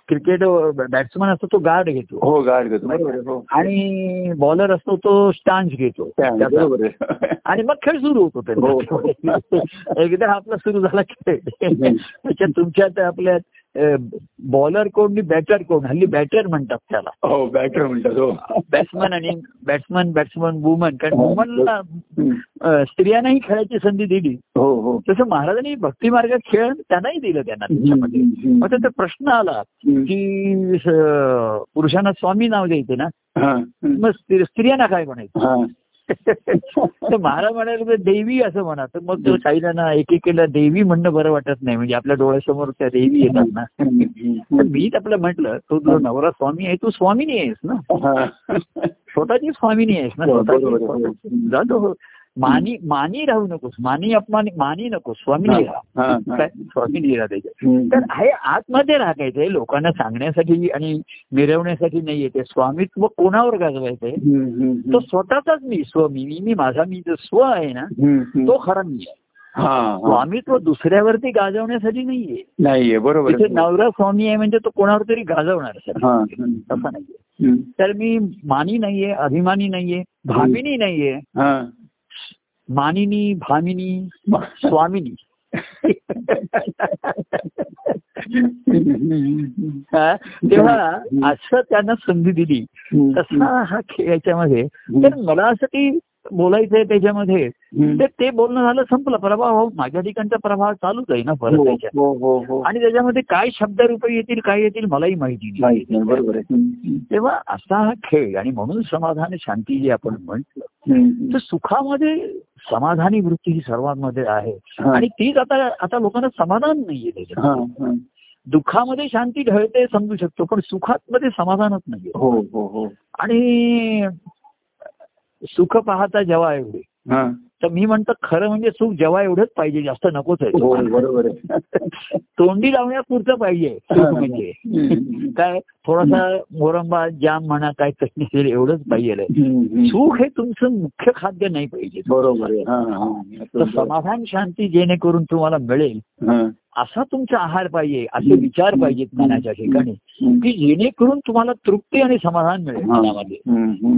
Speaker 2: क्रिकेट बॅट्समन असतो तो गार्ड घेतो.
Speaker 1: हो गाड घेतो. आहे. हो
Speaker 2: आणि बॉलर असतो तो स्टान्स घेतो. आणि मग खेळ सुरू होतो
Speaker 1: हो.
Speaker 2: एकदा आपला सुरू झाला खेळ. त्याच्यात तुमच्या आपल्या बॉलर कोण बॅटर कोण हल्ली बॅटर म्हणतात त्याला
Speaker 1: हो बॅटर म्हणतात हो
Speaker 2: बॅट्समन आणि बॅट्समन बॅट्समन वुमन कारण
Speaker 1: हो.
Speaker 2: वुमनला
Speaker 1: हम्म.
Speaker 2: स्त्रियांनाही खेळायची संधी दिली
Speaker 1: हो हो
Speaker 2: तसं महाराजांनी भक्ती मार्गात खेळ त्यांनाही दिलं त्यांना त्याच्यामध्ये. मग त्याचा प्रश्न आला. की पुरुषांना स्वामी नाव द्यायचे ना
Speaker 1: हा.
Speaker 2: मग स्त्री- स्त्रियांना काय म्हणायचं
Speaker 1: हा.
Speaker 2: तर महाराज म्हणाले तर देवी असं म्हणा. तर मग तो जणांना एकेकीला देवी म्हणणं बरं वाटत नाही. म्हणजे आपल्या डोळ्यासमोर त्या देवी येतात ना. तर मी आपलं म्हटलं तो जो नवरा स्वामी आहे तू स्वामिनी आहेस ना. स्वतःची स्वामिनी आहेस ना
Speaker 1: हो,
Speaker 2: स्वतःची. जातो. मानी मानी राहू नकोस. मानी अपमानी मानी नको स्वामी राहा स्वामी त्याच्यात.
Speaker 1: हम्म.
Speaker 2: तर हे आतमध्ये राखायचंय लोकांना सांगण्यासाठी आणि मिरवण्यासाठी नाहीये ते. स्वामित्व कोणावर गाजवायचंय? तो स्वतःचाच मी स्व मी माझा मी जो स्व आहे ना. तो खरा मी आहे. स्वामित्व दुसऱ्यावरती गाजवण्यासाठी नाहीये.
Speaker 1: नाहीये बरोबर.
Speaker 2: नवरा स्वामी आहे म्हणजे तो कोणावर तरी गाजवणार सर तसा नाहीये. तर मी मानी नाहीये अभिमानी नाहीये भामिनी नाहीये. मानिनी भामिनी स्वामिनी. तेव्हा असं त्यांना संधी दिली. तसा हा खेळ याच्यामध्ये. तर मला असं काही बोलायचंय त्याच्यामध्ये. तर ते बोलणं झालं संपलं प्रभाव हो, माझ्या ठिकाणचा प्रभाव चालूच आहे ना परत
Speaker 1: हो,
Speaker 2: त्याच्यात
Speaker 1: हो.
Speaker 2: आणि त्याच्यामध्ये काय शब्दरूप येतील काय येतील मलाही माहिती नाही
Speaker 1: नाही.
Speaker 2: तेव्हा असा हा खेळ आणि म्हणून समाधान शांती जी आपण म्हटलं. तर सुखामध्ये समाधानी वृत्ती ही सर्वांमध्ये आहे. आणि तीच आता आता लोकांना समाधान नाहीये त्याच्यात
Speaker 1: हा.
Speaker 2: दुःखामध्ये शांती ढळते समजू शकतो पण सुखात मध्ये समाधानच नाहीये
Speaker 1: हो हो हो
Speaker 2: आणि सुख पाहता जेव्हा एवढे
Speaker 1: हा.
Speaker 2: तर मी म्हणतो खरं म्हणजे सुख जेव्हा एवढंच पाहिजे जास्त नकोच आहे
Speaker 1: हो
Speaker 2: तोंडी लावण्यापुरतं पाहिजे सुख म्हणजे. काय थोडासा मोरंबा जाम म्हणा काय असेल एवढंच पाहिजे. सुख हे तुमचं मुख्य खाद्य नाही पाहिजे
Speaker 1: बरोबर
Speaker 2: समाधान शांती जेणेकरून तुम्हाला मिळेल. असा तुमचा आहार पाहिजे असे विचार पाहिजेत मनाच्या ठिकाणी. की जेणेकरून तुम्हाला तृप्ती आणि समाधान मिळेल. मनामध्ये.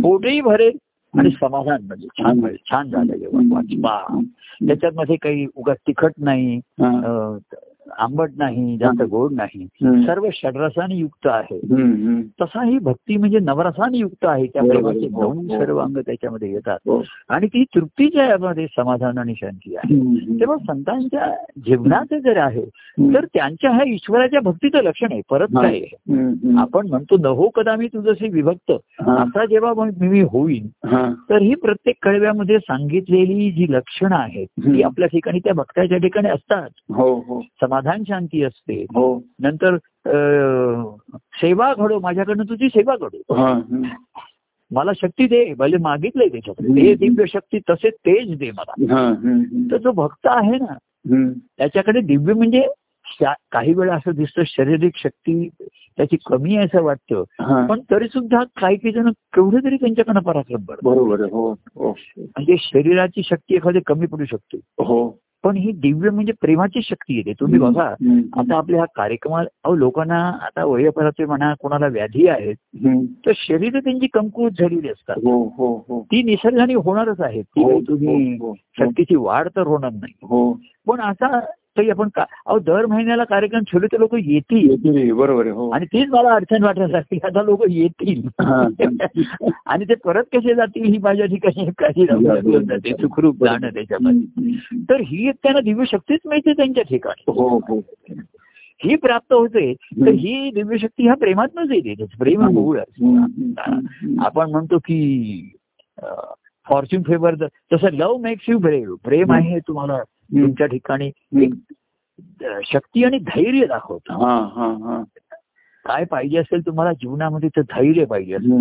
Speaker 2: पोटही भरेल आणि समाधान मिळेल छान मिळेल छान झालं जेवण वाचपा त्याच्यात मध्ये काही उगा तिखट नाही. आंबट नाही जास्त गोड नाही. सर्व षडरसाने युक्त आहे. तसा ही भक्ती म्हणजे नवरसाने युक्त आहे त्या. प्रेमाचे
Speaker 1: हो,
Speaker 2: दोन
Speaker 1: हो.
Speaker 2: सर्व अंग त्याच्यामध्ये येतात
Speaker 1: हो.
Speaker 2: आणि ती तृप्तीच्या यामध्ये समाधान आणि शांती आहे. तेव्हा संतांच्या जीवनाचं जर आहे. तर त्यांच्या ह्या ईश्वराच्या भक्तीचं लक्षण आहे परत
Speaker 1: हा.
Speaker 2: काय. आपण म्हणतो नहो कदा मी तुझशी विभक्त
Speaker 1: हा.
Speaker 2: असा जेव्हा मी होईन
Speaker 1: हा.
Speaker 2: तर ही प्रत्येक कळव्यामध्ये सांगितलेली जी लक्षणं आहेत ती. आपल्या ठिकाणी त्या भक्ताच्या ठिकाणी असतात
Speaker 1: हो हो
Speaker 2: समाधान शांती असते.
Speaker 1: हो.
Speaker 2: नंतर सेवा घडो माझ्याकडनं तुझी सेवा घडो.
Speaker 1: हा.
Speaker 2: मला शक्ती दे भले मागितलंय त्याच्यात
Speaker 1: हम्म.
Speaker 2: ते दिव्य शक्ती तसे तेज दे मला.
Speaker 1: हा.
Speaker 2: तर जो भक्त आहे ना. त्याच्याकडे दिव्य म्हणजे काही वेळा असं दिसतं शारीरिक शक्ती त्याची कमी आहे असं वाटतं.
Speaker 1: हा.
Speaker 2: पण तरी सुद्धा काही काही जण केवढे तरी त्यांच्याकडनं पराक्रम
Speaker 1: आहे. हो हो.
Speaker 2: म्हणजे शरीराची शक्ती एखादी कमी पडू शकते.
Speaker 1: हो.
Speaker 2: पण ही दिव्य म्हणजे प्रेमाची शक्ती येते तुम्ही बघा. आता आपल्या ह्या कार्यक्रमात अहो लोकांना आता वयोपराचे म्हणा कोणाला व्याधी आहेत. तर शरीर त्यांची कमकुवत झालेली असतात
Speaker 1: हो हो हो
Speaker 2: ती निसर्गाने होणारच आहे ती
Speaker 1: हो,
Speaker 2: तुम्ही
Speaker 1: हो, हो.
Speaker 2: शक्तीची वाढ तर होणार नाही
Speaker 1: हो
Speaker 2: पण असा काही आपण का अहो दर महिन्याला कार्यक्रम ठेवले तर लोक येतील.
Speaker 1: येते, बरोबर आहे हो.
Speaker 2: आणि तीच मला अडचण असते आता लोक येतील. आणि ते परत कसे जातील ही माझ्या ठिकाणी काही जाते सुखरूप जाणं त्याच्यामध्ये. तर ही एक त्यांना दिव्य शक्तीच मिळते त्यांच्या ठिकाणी.
Speaker 1: हो हो.
Speaker 2: ही प्राप्त होते तर ही दिव्य शक्ती ह्या प्रेमातनच येते. प्रेम हा मूळ. आपण म्हणतो की फॉर्च्युन फेवर तसं लव्ह मेक्स यू ब्रेव प्रेम आहे तुम्हाला. तुमच्या ठिकाणी एक शक्ती आणि धैर्य दाखवतं
Speaker 1: हा हा हा
Speaker 2: काय पाहिजे असेल तुम्हाला जीवनामध्ये तर धैर्य पाहिजे असेल.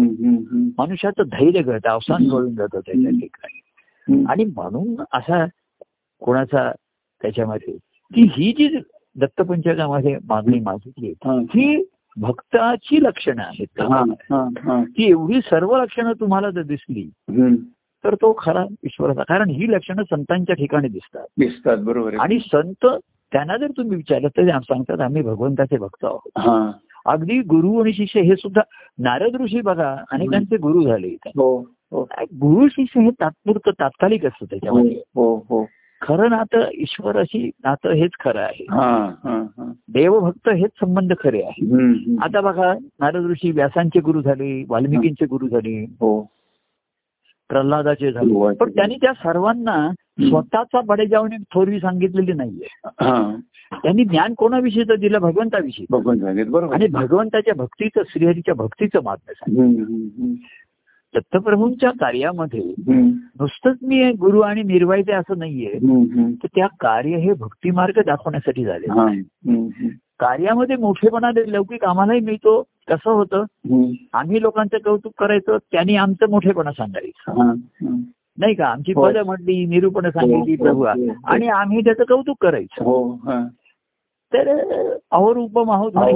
Speaker 2: मनुष्याचं धैर्य घडतं अवसान गळून जातं त्याच्या ठिकाणी. आणि म्हणून असा कोणाचा त्याच्यामध्ये की ही जी दत्तपंचकामध्ये मागणी मागितली
Speaker 1: हा.
Speaker 2: भक्ताची लक्षणं आहेत
Speaker 1: हा, हा, हा.
Speaker 2: ती एवढी सर्व लक्षणं तुम्हाला जर दिसली. तर तो खरा ईश्वराचा. कारण ही लक्षणं संतांच्या ठिकाणी दिसतात.
Speaker 1: दिसतात बरोबर
Speaker 2: आणि संत त्यांना जर तुम्ही विचारलं तर सांगतात आम्ही भगवंताचे भक्त आहोत.
Speaker 1: हा.
Speaker 2: अगदी गुरु आणि शिष्य हे सुद्धा नारद ऋषी बघा अनेकांचे गुरु झाले
Speaker 1: हो हो.
Speaker 2: गुरु शिष्य हे तात्पुरतं तात्कालिक असतं त्याच्यामध्ये.
Speaker 1: हो
Speaker 2: खरं नातं ईश्वराशी नातं हेच खरं आहे. देवभक्त हेच संबंध खरे आहे. आता बघा नारद ऋषी व्यासांचे गुरु झाले वाल्मिकींचे गुरु झाले. प्रल्हादाचे झाले. पण त्यांनी त्या सर्वांना स्वतःचा बडेजावणी थोरवी सांगितलेली नाहीये. त्यांनी ज्ञान कोणाविषयीचं दिलं? भगवंताविषयी.
Speaker 1: बरोबर.
Speaker 2: आणि भगवंताच्या भक्तीचं श्रीहरीच्या भक्तीचं सांगितलं.
Speaker 1: हम्म,
Speaker 2: दत्तप्रभूंच्या कार्यामध्ये नुसतंच मी गुरु आणि निर्वायचे असं नाहीये. तर त्या कार्य हे भक्तिमार्ग दाखवण्यासाठी झाले. कार्यामध्ये मोठेपणा लौकिक आम्हालाही मिळतो. कसं होतं. आम्ही लोकांचं कौतुक करायचं त्यांनी आमचं मोठेपणा सांगायचं. नाही का आमची. पदं म्हटली निरूपण सांगितली
Speaker 1: हो,
Speaker 2: प्रभू
Speaker 1: हो, हो.
Speaker 2: आणि आम्ही त्याचं कौतुक करायचं. तर अहोर उपम आहोत
Speaker 1: हो,
Speaker 2: म्हणे.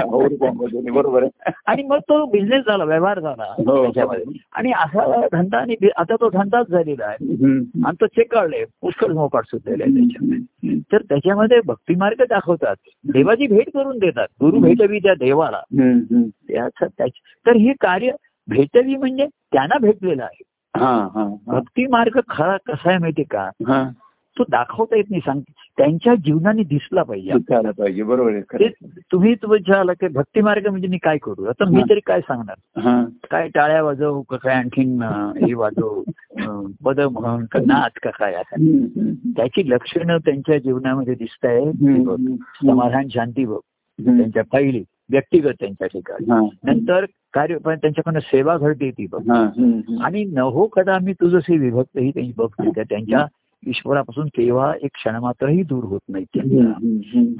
Speaker 1: हो,
Speaker 2: सारखं.
Speaker 1: बरोबर
Speaker 2: आणि मग तो बिझनेस झाला व्यवहार झाला
Speaker 1: हो.
Speaker 2: त्याच्यामध्ये. आणि असा धंदा आणि आता तो धंदाच झालेला आहे. आणि तो चेकाळले पुष्कळ मोकाट सुटलेला आहे त्याच्यामध्ये. तर त्याच्यामध्ये भक्तिमार्ग दाखवतात. देवाची भेट करून देतात. गुरु भेटवी त्या देवाला. तर हे कार्य भेटवी म्हणजे त्यांना भेटलेलं आहे.
Speaker 1: हा हा हा.
Speaker 2: भक्ती मार्ग खरा कसा आहे माहितीये का?
Speaker 1: हा.
Speaker 2: तो दाखवता येत नाही सांग त्यांच्या जीवनाने दिसला पाहिजे
Speaker 1: पाहिजे बरोबर
Speaker 2: तुम्ही विचारला की भक्ती मार्ग म्हणजे मी काय करू आता मी. तरी काय सांगणार काय टाळ्या वाजवू का काय आणखीन हे वाजवू पद म्हण का नाच का काय असं. त्याची लक्षणं त्यांच्या जीवनामध्ये दिसत आहे. समाधान शांती बघ. त्यांच्या पहिली व्यक्तिगत त्यांच्या ठिकाणी. नंतर कार्य पण त्यांच्याकडनं सेवा घडते ती बघ. आणि नहो कदा मी तुझशी विभक्त ही त्यांची बघते त्या त्यांच्या ईश्वरापासून केव्हा एक क्षण मात्रही दूर होत नाही.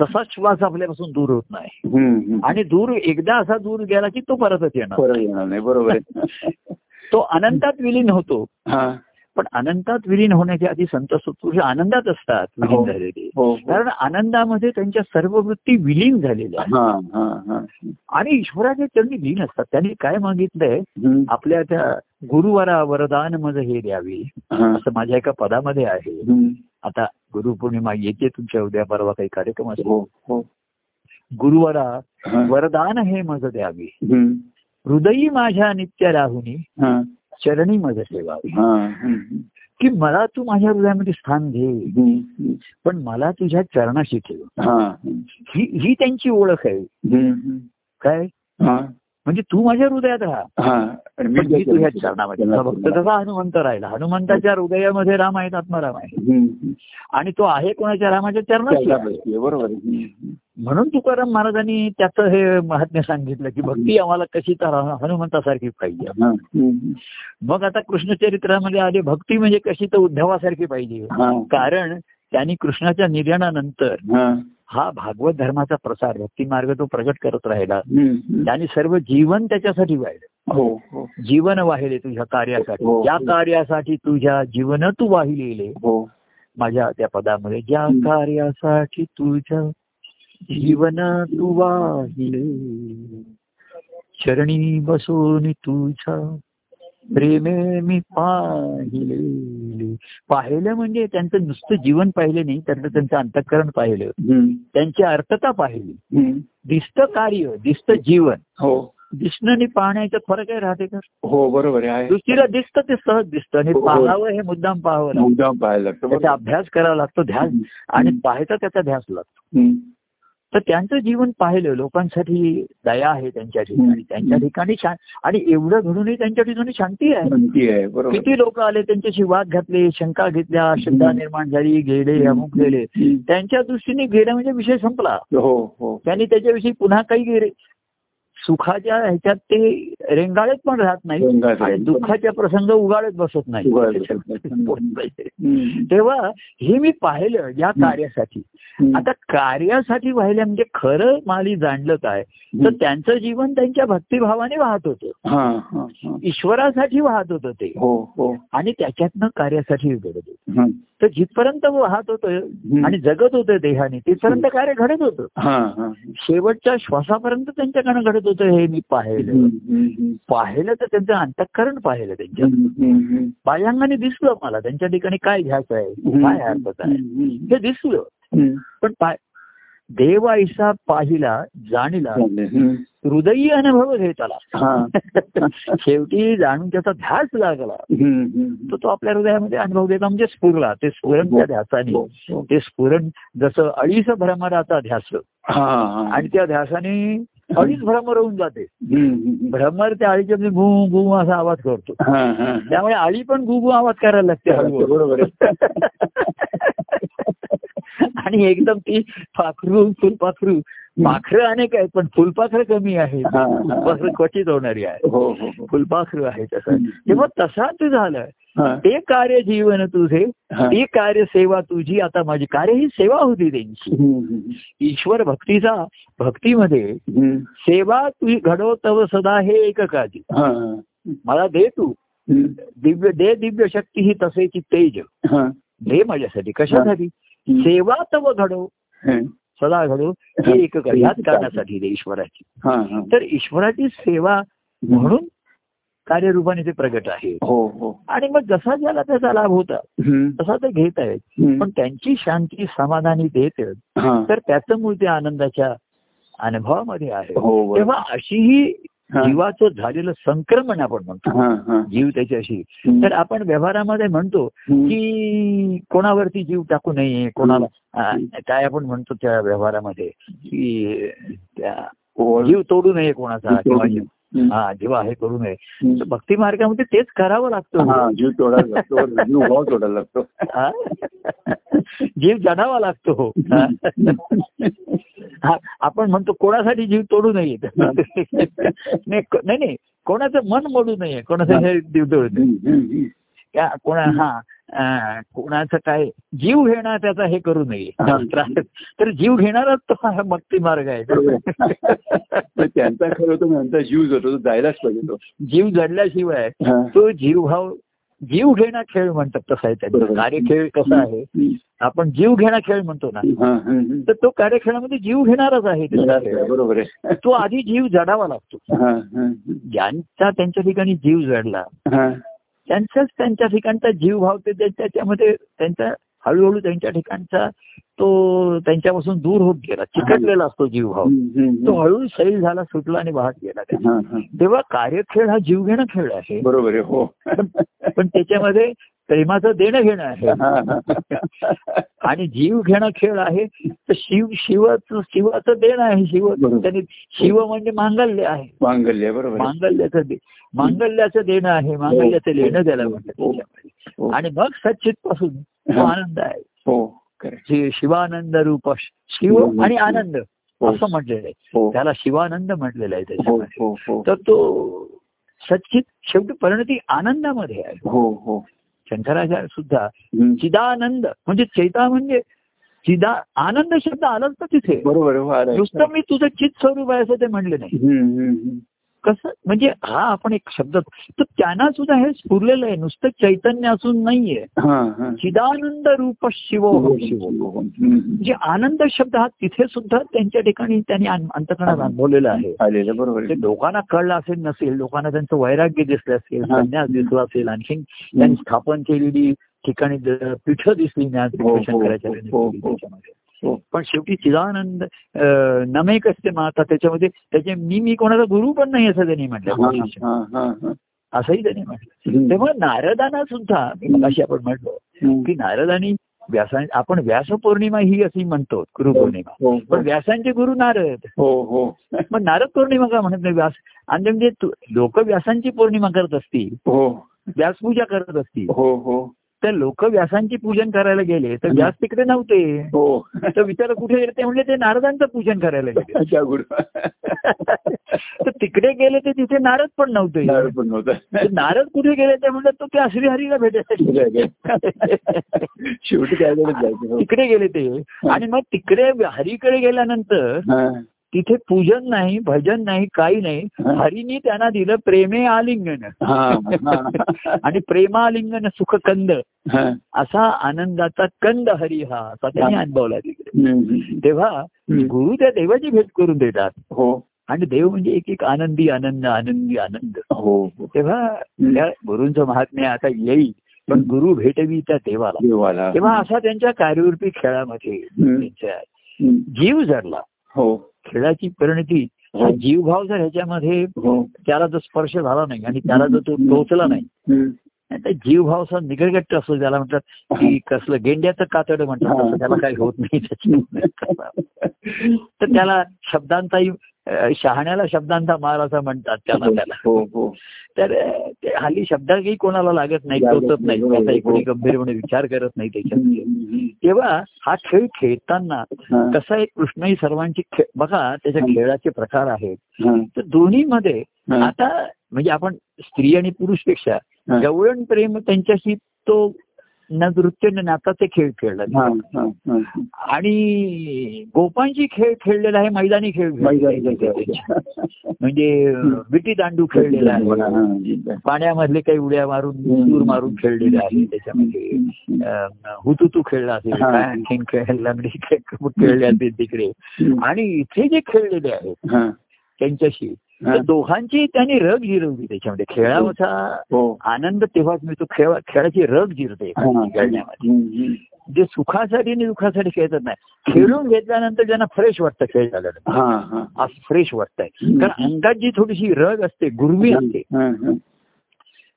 Speaker 2: तसा श्वास आपल्यापासून दूर होत नाही. आणि दूर एकदा असा दूर गेला की तो परतच येणार
Speaker 1: बरोबर येणार नाही बरोबर आहे
Speaker 2: तो अनंतात विलीन होतो
Speaker 1: हा
Speaker 2: पण अनंतात विलीन होण्याच्या आधी संत सत्पुरुष आनंदात असतात विलीन
Speaker 1: हो.
Speaker 2: झालेले
Speaker 1: हो हो.
Speaker 2: कारण आनंदामध्ये त्यांच्या सर्व वृत्ती विलीन झालेल्या आणि ईश्वराचे चरणी लीन असतात त्यांनी काय मागितलंय. आपल्या त्या गुरुवारा वरदान मज हे द्यावे. असं माझ्या एका पदामध्ये आहे. आता गुरुपौर्णिमा येते तुमच्या उद्या परवा काही कार्यक्रम असेल
Speaker 1: हो हो
Speaker 2: गुरुवारा. वरदान हे मज द्यावे. हृदयी माझ्या नित्य राहुनी. चरणी मज ठेवावी. की मला तू माझ्या हृदयामध्ये स्थान घे. पण मला तुझ्या चरणाशी ठेव
Speaker 1: हा.
Speaker 2: ही त्यांची ओळख आहे. काय. म्हणजे तू माझ्या हृदयात राहा
Speaker 1: हा.
Speaker 2: मी तुझ्या चरणामध्ये भक्त तसा हनुमंत राहिला हनुमंताच्या हृदयामध्ये राम आहेत आत्माराम आहे. आणि तो आहे कोणाच्या रामाच्या.
Speaker 1: पाहिजे, बरोबर.
Speaker 2: म्हणून तुकाराम महाराजांनी त्याचं हे महात्म्य सांगितलं की भक्ती आम्हाला कशी तर हनुमंतासारखी पाहिजे. मग आता कृष्णचरित्रामध्ये आले भक्ती म्हणजे कशी तर उद्धवासारखी पाहिजे. कारण त्यांनी कृष्णाच्या निर्याणानंतर
Speaker 1: हा.
Speaker 2: हा भागवत धर्माचा प्रसार भक्ती मार्ग तो प्रगट करत राहिला. त्यांनी सर्व जीवन त्याच्यासाठी वाहिलं
Speaker 1: हो हो
Speaker 2: जीवन वाहिले तुझ्या कार्यासाठी
Speaker 1: हो.
Speaker 2: ज्या कार्यासाठी तुझ्या जीवन तू वाहिलेले माझ्या त्या पदामध्ये ज्या. कार्यासाठी तुझ्या जीवन तू वाहिले चरणी बसून तुझ्या प्रेमे मी पाहिले पाहिलं म्हणजे त्यांचं नुसतं जीवन पाहिलं नाही तर त्यांचं अंतःकरण पाहिलं. त्यांची अर्थता पाहिली. दिसतं कार्य दिसतं जीवन
Speaker 1: हो
Speaker 2: दिसणं आणि पाहण्याचं फरक आहे राहते का
Speaker 1: हो बरोबर आहे
Speaker 2: दुसरीला दिसतं ते सहज दिसतं आणि
Speaker 1: हो, हो.
Speaker 2: पाहावं हे मुद्दाम पाहावं
Speaker 1: मुद्दाम पाहायला लागतं
Speaker 2: त्याचा. अभ्यास करावा लागतो ध्यास आणि पाहायचा त्याचा ध्यास लागतो. तर त्यांचं जीवन पाहिलं लोकांसाठी दया आहे त्यांच्या ठिकाणी. त्यांच्या ठिकाणी शा- आणि एवढं घडूनही त्यांच्या ठिकाणी शांती आहे.
Speaker 1: शांती आहे बरोबर.
Speaker 2: किती लोक आले त्यांच्याशी वाद घातले शंका घेतल्या श्रद्धा निर्माण झाली गेले अमुक गेले. त्यांच्या दृष्टीने गेला म्हणजे विषय संपला.
Speaker 1: हो हो.
Speaker 2: त्यांनी त्याच्याविषयी पुन्हा काही सुखाच्या ह्याच्यात ते रेंगाळत पण राहत नाही. दुःखाच्या प्रसंग उगाळत बसत नाही. तेव्हा हे मी पाहिलं या कार्यासाठी. आता कार्यासाठी वाहिलं म्हणजे खरं माली जाणलं काय तर त्यांचं जीवन त्यांच्या भक्तिभावाने वाहत होतं. ईश्वरासाठी वाहत होतं ते.
Speaker 1: हो हो.
Speaker 2: आणि त्याच्यातनं कार्यासाठी घडत होतं. तर जिथपर्यंत वाहत होतं आणि जगत होतं देहाने तिथपर्यंत कार्य घडत होतं. शेवटच्या श्वासापर्यंत त्यांच्याकडनं घडत होतं हे मी पाहिलं. पाहिलं तर त्यांचं अंतःकरण पाहिलं त्यांच्या. बाह्यांगाने दिसलं मला त्यांच्या ठिकाणी काय घ्यायचं आहे काय अर्थच आहे. हे दिसलं. पण देव ऐसा पाहिला जाणीला. हृदयी अनुभव घेत आला
Speaker 1: हा.
Speaker 2: शेवटी जाणून त्याचा ध्यास लागला. तर तो आपल्या हृदयामध्ये अनुभव घेतला म्हणजे स्फुरला ते स्फुरण त्या ध्यासाने
Speaker 1: हो, हो.
Speaker 2: ते स्फुरण जसं अडीच भ्रमराचा ध्यास
Speaker 1: हा हा.
Speaker 2: आणि त्या ध्यासाने अडीच भ्रमर होऊन जाते. भ्रमर त्या अळीच्या म्हणजे गु गु असा आवाज करतो
Speaker 1: हा हा
Speaker 2: त्यामुळे आळी पण गु गु आवाज करायला लागते.
Speaker 1: बरोबर
Speaker 2: आणि एकदम ती पाखरू फुलपाखरू पाखरं अनेक आहेत पण फुलपाखरं कमी आहे. फुलपाखरं क्वचित होणारी आहे
Speaker 1: हो हो हो.
Speaker 2: फुलपाखरू आहे तसं. तेव्हा तसाच झालं
Speaker 1: हा.
Speaker 2: ते कार्य जीवन तुझे
Speaker 1: हा.
Speaker 2: ती कार्य सेवा तुझी आता माझी कार्य ही सेवा होती त्यांची. ईश्वर भक्तीचा भक्तीमध्ये. सेवा तुझी घडव तव सदा हे एक काळजी
Speaker 1: हा.
Speaker 2: मला दे तू. दिव्य दे दिव्य शक्ती ही तसेची तेज
Speaker 1: हा.
Speaker 2: दे माझ्यासाठी कशासाठी. सेवा तव घडो
Speaker 1: हं.
Speaker 2: सदा घडो हे एक ह्याच कारणासाठी दे ईश्वराची. तर ईश्वराची सेवा म्हणून कार्यरूपाने ते प्रगट आहे
Speaker 1: हो हो
Speaker 2: आणि मग जसा ज्याला त्याचा लाभ होता. तसा ते घेत आहेत. पण त्यांची शांती समाधानी देत. तर त्याचं मूळ त्या आनंदाच्या अनुभवामध्ये आहे
Speaker 1: हो.
Speaker 2: तेव्हा अशीही
Speaker 1: हा.
Speaker 2: जीवाचं झालेलं संक्रमण आपण म्हणतो. जीव त्याच्याशी. तर आपण व्यवहारामध्ये म्हणतो. की कोणावरती जीव टाकू नये कोणाला काय आपण म्हणतो त्या व्यवहारामध्ये की त्या. जीव तोडू नये कोणाचा किंवा. हा जेव्हा हे करू नये. भक्ती मार्गामध्ये तेच करावं लागतं.
Speaker 1: हा जीव तोडायला लागतो. जीव भाव तोडायला लागतो.
Speaker 2: हा? जीव जडावा लागतो. आपण म्हणतो कोणासाठी जीव तोडू नये? नाही नाही नाही. कोणाचं मन मोडू नये. कोणाचं हे. जीव तोडू नये. कोणा हा. कोणाचं काय जीव घेणार त्याचा हे करू नये तर जीव घेणारच तो हा भक्ती मार्ग आहे
Speaker 1: त्यांचा खरं तो जीव जातो तो जायलाच पाहिजे तो
Speaker 2: जीव जडल्याशिवाय. तो जीवभाव जीव घेणा खेळ म्हणतात तसा आहे त्याचा. कार्यखेळ कसा आहे. आपण जीव घेणा खेळ म्हणतो ना. तर तो कार्यखेळामध्ये जीव घेणारच आहे.
Speaker 1: बरोबर आहे
Speaker 2: तो आधी जीव जडावा लागतो ज्यांचा त्यांच्या ठिकाणी जीव जडला. त्यांचाच त्यांच्या ठिकाणचा जीव भाव ते त्या- त्याच्यामध्ये त्यांचा हळूहळू त्यांच्या ठिकाणचा तो त्यांच्यापासून दूर होत गेला चिकटलेला असतो जीव भाव.
Speaker 1: हम्म, हम्म,
Speaker 2: तो. हळूहळू सैल झाला सुटला आणि वाहत गेला त्याचा. तेव्हा कार्यखेळ हा जीव घेणं खेळ आहे.
Speaker 1: बरोबर आहे हो.
Speaker 2: पण त्याच्यामध्ये प्रेमाचं देणं घेणं आहे
Speaker 1: हा, हा.
Speaker 2: आणि जीव घेणं खेळ आहे तर शिव शिवाचं शिवाचं देणं आहे शिव. त्यांनी शिव म्हणजे मांगल्य आहे
Speaker 1: मांगल्य बरोबर.
Speaker 2: मांगल्याचं मांगल्याचं देणं आहे मांगल्याचं लेणं द्यायला म्हणतात
Speaker 1: हो. हो.
Speaker 2: आणि मग सच्चित पासून तो
Speaker 1: हा.
Speaker 2: आनंद आहे
Speaker 1: हो
Speaker 2: शिवानंद रूप शिव आणि आनंद
Speaker 1: हो.
Speaker 2: असं म्हटलेलं आहे
Speaker 1: हो
Speaker 2: त्याला शिवानंद म्हटलेलं आहे
Speaker 1: हो
Speaker 2: त्याच्यामध्ये
Speaker 1: हो हो
Speaker 2: तर तो सच्चित शेवटी परिणती आनंदामध्ये आहे
Speaker 1: हो हो
Speaker 2: शंकराचार्य सुद्धा. चिदानंद म्हणजे चैता म्हणजे चिदा आनंद शब्द आलाच ना तिथे
Speaker 1: बरोबर हो.
Speaker 2: नुसतं मी तुझं चित स्वरूप आहे असं ते म्हणले नाही. कसं? म्हणजे हा आपण एक शब्द तर त्यांना सुद्धा हे स्फुरलेलं आहे. नुसतं चैतन्य असून नाहीये.
Speaker 1: हा, हा.
Speaker 2: चिदानंद रूप शिवो हो शिवो
Speaker 1: हम्म.
Speaker 2: म्हणजे आनंद शब्द हा तिथे सुद्धा त्यांच्या ठिकाणी त्यांनी अंतकरणात अनुभवलेला आहे.
Speaker 1: आलेलं बरोबर.
Speaker 2: लोकांना कळलं असेल नसेल लोकांना त्यांचं वैराग्य दिसलं असेल
Speaker 1: हा.
Speaker 2: संन्यास दिसला असेल आणखी त्यांनी स्थापन केलेली ठिकाणी पीठं दिसली ज्ञान
Speaker 1: हो, हो.
Speaker 2: पण शेवटी चिदानंद नमेक असते माता त्याच्यामध्ये त्याचे मी मी कोणाचा गुरु पण नाही असं त्यांनी म्हटलं
Speaker 1: हा, हा, हा.
Speaker 2: असंही त्यांनी म्हटलं. तेव्हा नारदांना सुद्धा अशी आपण म्हटलो. की नारदांनी व्यासा आपण व्यास पौर्णिमा ही अशी म्हणतो गुरु पौर्णिमा
Speaker 1: हो,
Speaker 2: पण
Speaker 1: हो.
Speaker 2: व्यासांचे गुरु नारद
Speaker 1: हो हो
Speaker 2: मग नारद पौर्णिमा का म्हणत नाही व्यास आणि म्हणजे लोक व्यासांची पौर्णिमा करत असतील
Speaker 1: हो
Speaker 2: व्यासपूजा करत असतील
Speaker 1: हो हो
Speaker 2: तर लोक व्यासांची पूजन करायला गेले तर व्यास तिकडे नव्हते.
Speaker 1: हो.
Speaker 2: तर विचार कुठे गेले ते म्हणजे ते नारदांचं पूजन करायला गेले. तर तिकडे गेले ते तिथे नारद पण नव्हते.
Speaker 1: नारळ पण नव्हता.
Speaker 2: नारद कुठे गेले ते म्हणजे तो त्या श्रीहरीला भेटायसाठी
Speaker 1: शेवटी हो.
Speaker 2: तिकडे गेले ते. आणि मग तिकडे हरीकडे गेल्यानंतर. तिथे पूजन नाही भजन नाही काही नाही. हरीनी त्यांना दिलं प्रेमे आलिंगन. आणि प्रेमालिंगन सुखकंद. असा आनंदाचा कंद हरी हा असा त्यांनी अनुभवला तिकडे. तेव्हा. गुरु त्या देवाची भेट करून देतात.
Speaker 1: हो.
Speaker 2: आणि देव म्हणजे एक एक आनंदी आनंद आनंदी आनंद.
Speaker 1: हो हो.
Speaker 2: तेव्हा त्या गुरूंचं महात्म्य आता येईल पण गुरु भेटवी त्या देवाला. तेव्हा असा त्यांच्या कार्यरूपी खेळामध्ये. त्यांच्या. जीव जडला.
Speaker 1: हो.
Speaker 2: खेळाची परिणती हा जीवभाव जर ह्याच्यामध्ये
Speaker 1: हो.
Speaker 2: त्याला जर स्पर्श झाला नाही आणि त्याला जर तो टोचला नाही जीवभाव असा निगरगट्ट असतो त्याला म्हणतात की कसलं गेंड्याचं कातड म्हणतात त्याला काही होत नाही तर त्याला शब्दांचाही शहाण्याला शब्दांचा मार असं म्हणतात त्याला त्याला
Speaker 1: हो हो
Speaker 2: तर ते हल्ली शब्दही कोणाला लागत नाही टोचत नाही
Speaker 1: नाही,
Speaker 2: त्याचा
Speaker 1: हो.
Speaker 2: कोणी गंभीरपणे विचार करत नाही त्याच्यामध्ये. तेव्हा हा खेळ खेळताना
Speaker 1: हा.
Speaker 2: कसा एक कृष्णही सर्वांची बघा त्याच्या
Speaker 1: हा.
Speaker 2: खेळाचे प्रकार आहेत
Speaker 1: हा.
Speaker 2: तर दोन्हीमध्ये
Speaker 1: हा.
Speaker 2: आता म्हणजे आपण स्त्री आणि पुरुषपेक्षा
Speaker 1: हा.
Speaker 2: जवळण प्रेम त्यांच्याशी तो न नृत्य न नाचाचे खेळ खेळला. आणि गोपांची खेळ खेळलेला आहे मैदानी खेळ. म्हणजे विटी दांडू खेळलेला आहे. पाण्यामधले काही उड्या मारून सूर मारून खेळलेले आहे. त्याच्यामध्ये हुतुतू खेळला असेल. आणखीन खेळला खेळ- खेळले असतील तिकडे? आणि इथे जे खेळलेले आहेत
Speaker 1: हा,
Speaker 2: त्यांच्याशी. तर दोघांची त्यांनी रग जिरवली त्याच्यामध्ये. खेळाचा
Speaker 1: हो.
Speaker 2: आनंद तेव्हाच मिळतो खेळ खेळाची रग जिरते. खेळण्यामध्ये. जे सुखासाठी आणि दुःखासाठी खेळतात नाही. खेळून घेतल्यानंतर ज्यांना फ्रेश वाटतं खेळ झाल्यानंतर
Speaker 1: हा, हा.
Speaker 2: आज फ्रेश वाटतंय. कारण अंगात जी थोडीशी रग असते गुरमी असते.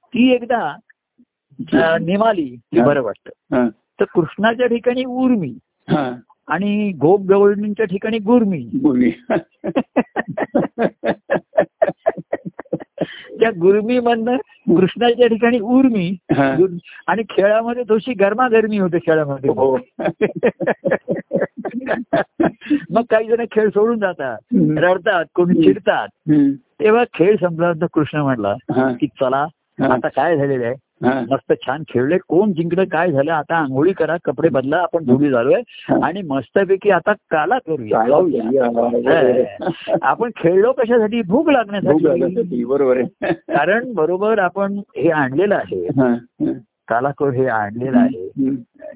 Speaker 2: ती एकदा निमाली की बरं वाटतं. तर कृष्णाच्या ठिकाणी उर्मी. आणि गोप गवळणींच्या ठिकाणी गुरमी. त्या गुरमी मधनं कृष्णाच्या ठिकाणी उर्मी. आणि खेळामध्ये थोडीशी गरमागरमी होते खेळामध्ये
Speaker 1: हो
Speaker 2: मग काही जण खेळ सोडून जातात. रडतात कोणी चिडतात. तेव्हा खेळ संपल्यानंतर कृष्ण म्हणला
Speaker 1: हा,
Speaker 2: की चला. आता काय झालेलं आहे. मस्त छान खेळले. कोण जिंकलं काय झालं आता आंघोळी करा कपडे बदला आपण जोडी झालोय. आणि मस्तपैकी आता काला करूया. आपण खेळलो कशासाठी? भूक लागण्यासाठी.
Speaker 1: बरोबर आहे.
Speaker 2: कारण बरोबर आपण हे आणलेलं आहे. कालाकोर हे आणलेलं आहे.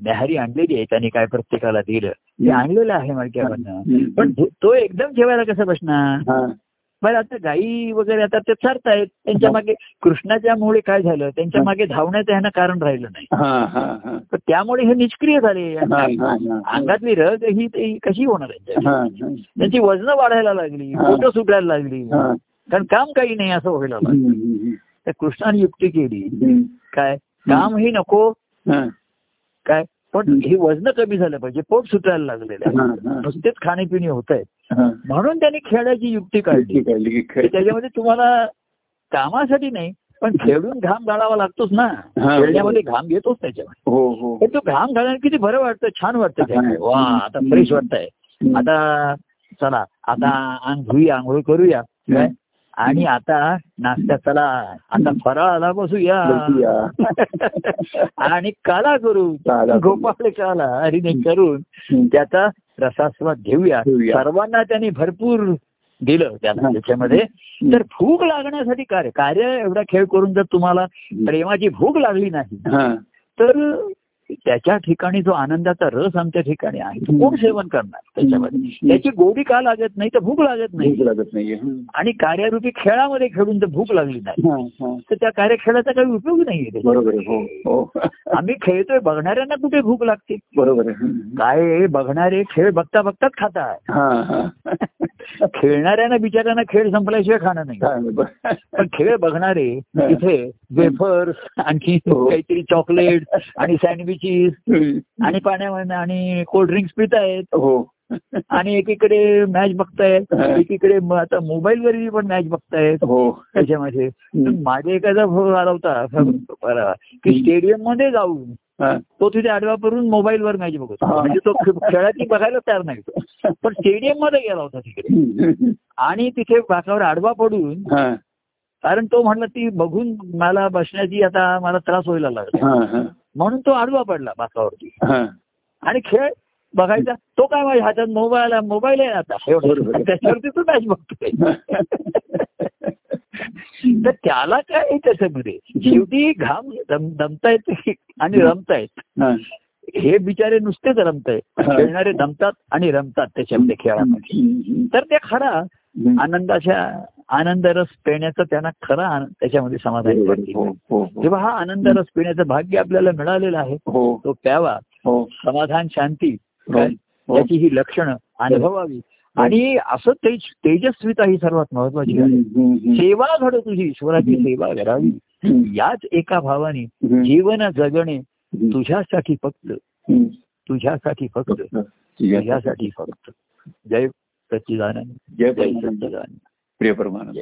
Speaker 2: न्याहारी आणलेली आहे त्यांनी काय प्रत्येकाला दिलं. हे आणलेलं आहे मडक्यामधनं
Speaker 1: हम्म.
Speaker 2: पण तो- एकदम जेवायला कसं बसणार. बरं आता गाई वगैरे आता ते चरतायत. त्यांच्या मागे? कृष्णाच्या मुळे काय झालं? त्यांच्या मागे? धावण्याचं ह्यानं कारण राहिलं नाही.
Speaker 1: हा, हा, हा.
Speaker 2: तर त्यामुळे हे निष्क्रिय झाले. अंगातली रग ही ही कशी होणार त्यांच्या
Speaker 1: हा, हा.
Speaker 2: त्यांची वजनं वाढायला लागली. बोटं सुटायला लागली. कारण काम काही नाही असं व्हायला लागलं. तर कृष्णाने युक्ती केली. काय? काम ही नको. काय? पण ही वजन कमी झालं पाहिजे पोट सुटायला लागलेलं आहे. नुसतेच खाणेपिणे होत आहेत. म्हणून त्यांनी खेळाची युक्ती काढली. त्याच्यामध्ये तुम्हाला कामासाठी नाही पण खेळून घाम गाळावा लागतोच ना.
Speaker 1: हा.
Speaker 2: खेळण्यामध्ये घाम घेतोच त्याच्यामध्ये.
Speaker 1: हो हो.
Speaker 2: पण तो घाम घालण्यात किती बरं वाटतं छान वाटतं. वा आता फ्रेश वाटतंय. आता चला आता धुई आंघोळ करूया. आणि आता नाश्ता चला आता फराळाला बसूया
Speaker 1: बसूया.
Speaker 2: आणि काला करू. गोपाळ काला हरिने करून. त्याचा रसास्वाद घेऊया. सर्वांना त्यांनी भरपूर दिलं त्याला त्याच्यामध्ये तर भूक लागण्यासाठी कार्य कार्य एवढा खेळ करून जर तुम्हाला प्रेमाची भूक लागली नाही. तर त्याच्या ठिकाणी जो आनंदाचा रस आमच्या ठिकाणी आहे तो कोण सेवन करणार त्याच्यामध्ये त्याची गोडी का लागत नाही तर भूक लागत नाही
Speaker 1: लागत हम्म.
Speaker 2: आणि कार्यरूपी खेळामध्ये खेळून जर भूक लागली नाही. तर त्या कार्यखेळाचा काही उपयोग नाहीये.
Speaker 1: बरोबर हो हो
Speaker 2: आम्ही खेळतोय बघणाऱ्यांना कुठे भूक लागते
Speaker 1: बरोबर.
Speaker 2: काय बघणारे खेळ बघता बघताच खातात खेळणाऱ्यांना बिचाऱ्यांना खेळ संपल्याशिवाय खाणं नाही. पण खेळ बघणारे. तिथे वेफर्स आणखी
Speaker 1: हो.
Speaker 2: काहीतरी चॉकलेट आणि सँडविचेस
Speaker 1: हम्म.
Speaker 2: आणि पाण्यामध्ये आणि कोल्ड्रिंक्स पित आहेत
Speaker 1: हो
Speaker 2: आणि एकीकडे मॅच बघतायत. एकीकडे आता मोबाईलवरही पण मॅच बघतायत
Speaker 1: हो
Speaker 2: त्याच्यामध्ये माझ्या एखादा भाऊ आला होता बरं, की स्टेडियममध्ये जाऊन. तो तिथे आडवा करून मोबाईलवर मॅच बघतो. म्हणजे तो खेळाची बघायला तयार नाही तो. पण स्टेडियममध्ये गेला होता तिकडे. आणि तिथे बाकावर आडवा पडून. कारण तो म्हणला ती बघून मला बसण्याची आता मला त्रास व्हायला लागला. म्हणून तो आडवा पडला बाकावरती. आणि खेळ बघायचा तो काय माझ्या हातात मोबाईल मोबाईल आहे आता. त्याच्यावरती तो मॅच बघतोय तर त्याला काय त्याच्यामध्ये शेवटी घाम दम दमतायत आणि रमतायत
Speaker 1: हा.
Speaker 2: हे बिचारे नुसतेच रमतायत. खेळणारे दमतात आणि रमतात त्याच्यामध्ये खेळामध्ये. तर ते खरा. आनंदाच्या आनंद रस पिण्याचा त्यांना खरा त्याच्यामध्ये समाधान. वाटते.
Speaker 1: हो हो हो.
Speaker 2: तेव्हा हा आनंद रस पिण्याचं भाग्य आपल्याला मिळालेलं आहे तो प्यावा समाधान शांती. याची ही लक्षणं अनुभवावी आणि असं तेज तेजस्विता ही सर्वात महत्वाची आहे. सेवा घड तुझी ईश्वराची सेवा करावी. याच एका भावाने. जीवन जगणे. तुझ्यासाठी फक्त. तुझ्यासाठी फक्त. तुझ्यासाठी फक्त जय सच्चिदानंद
Speaker 1: जय
Speaker 2: सच्चिदानंद ప్రియపరమానంద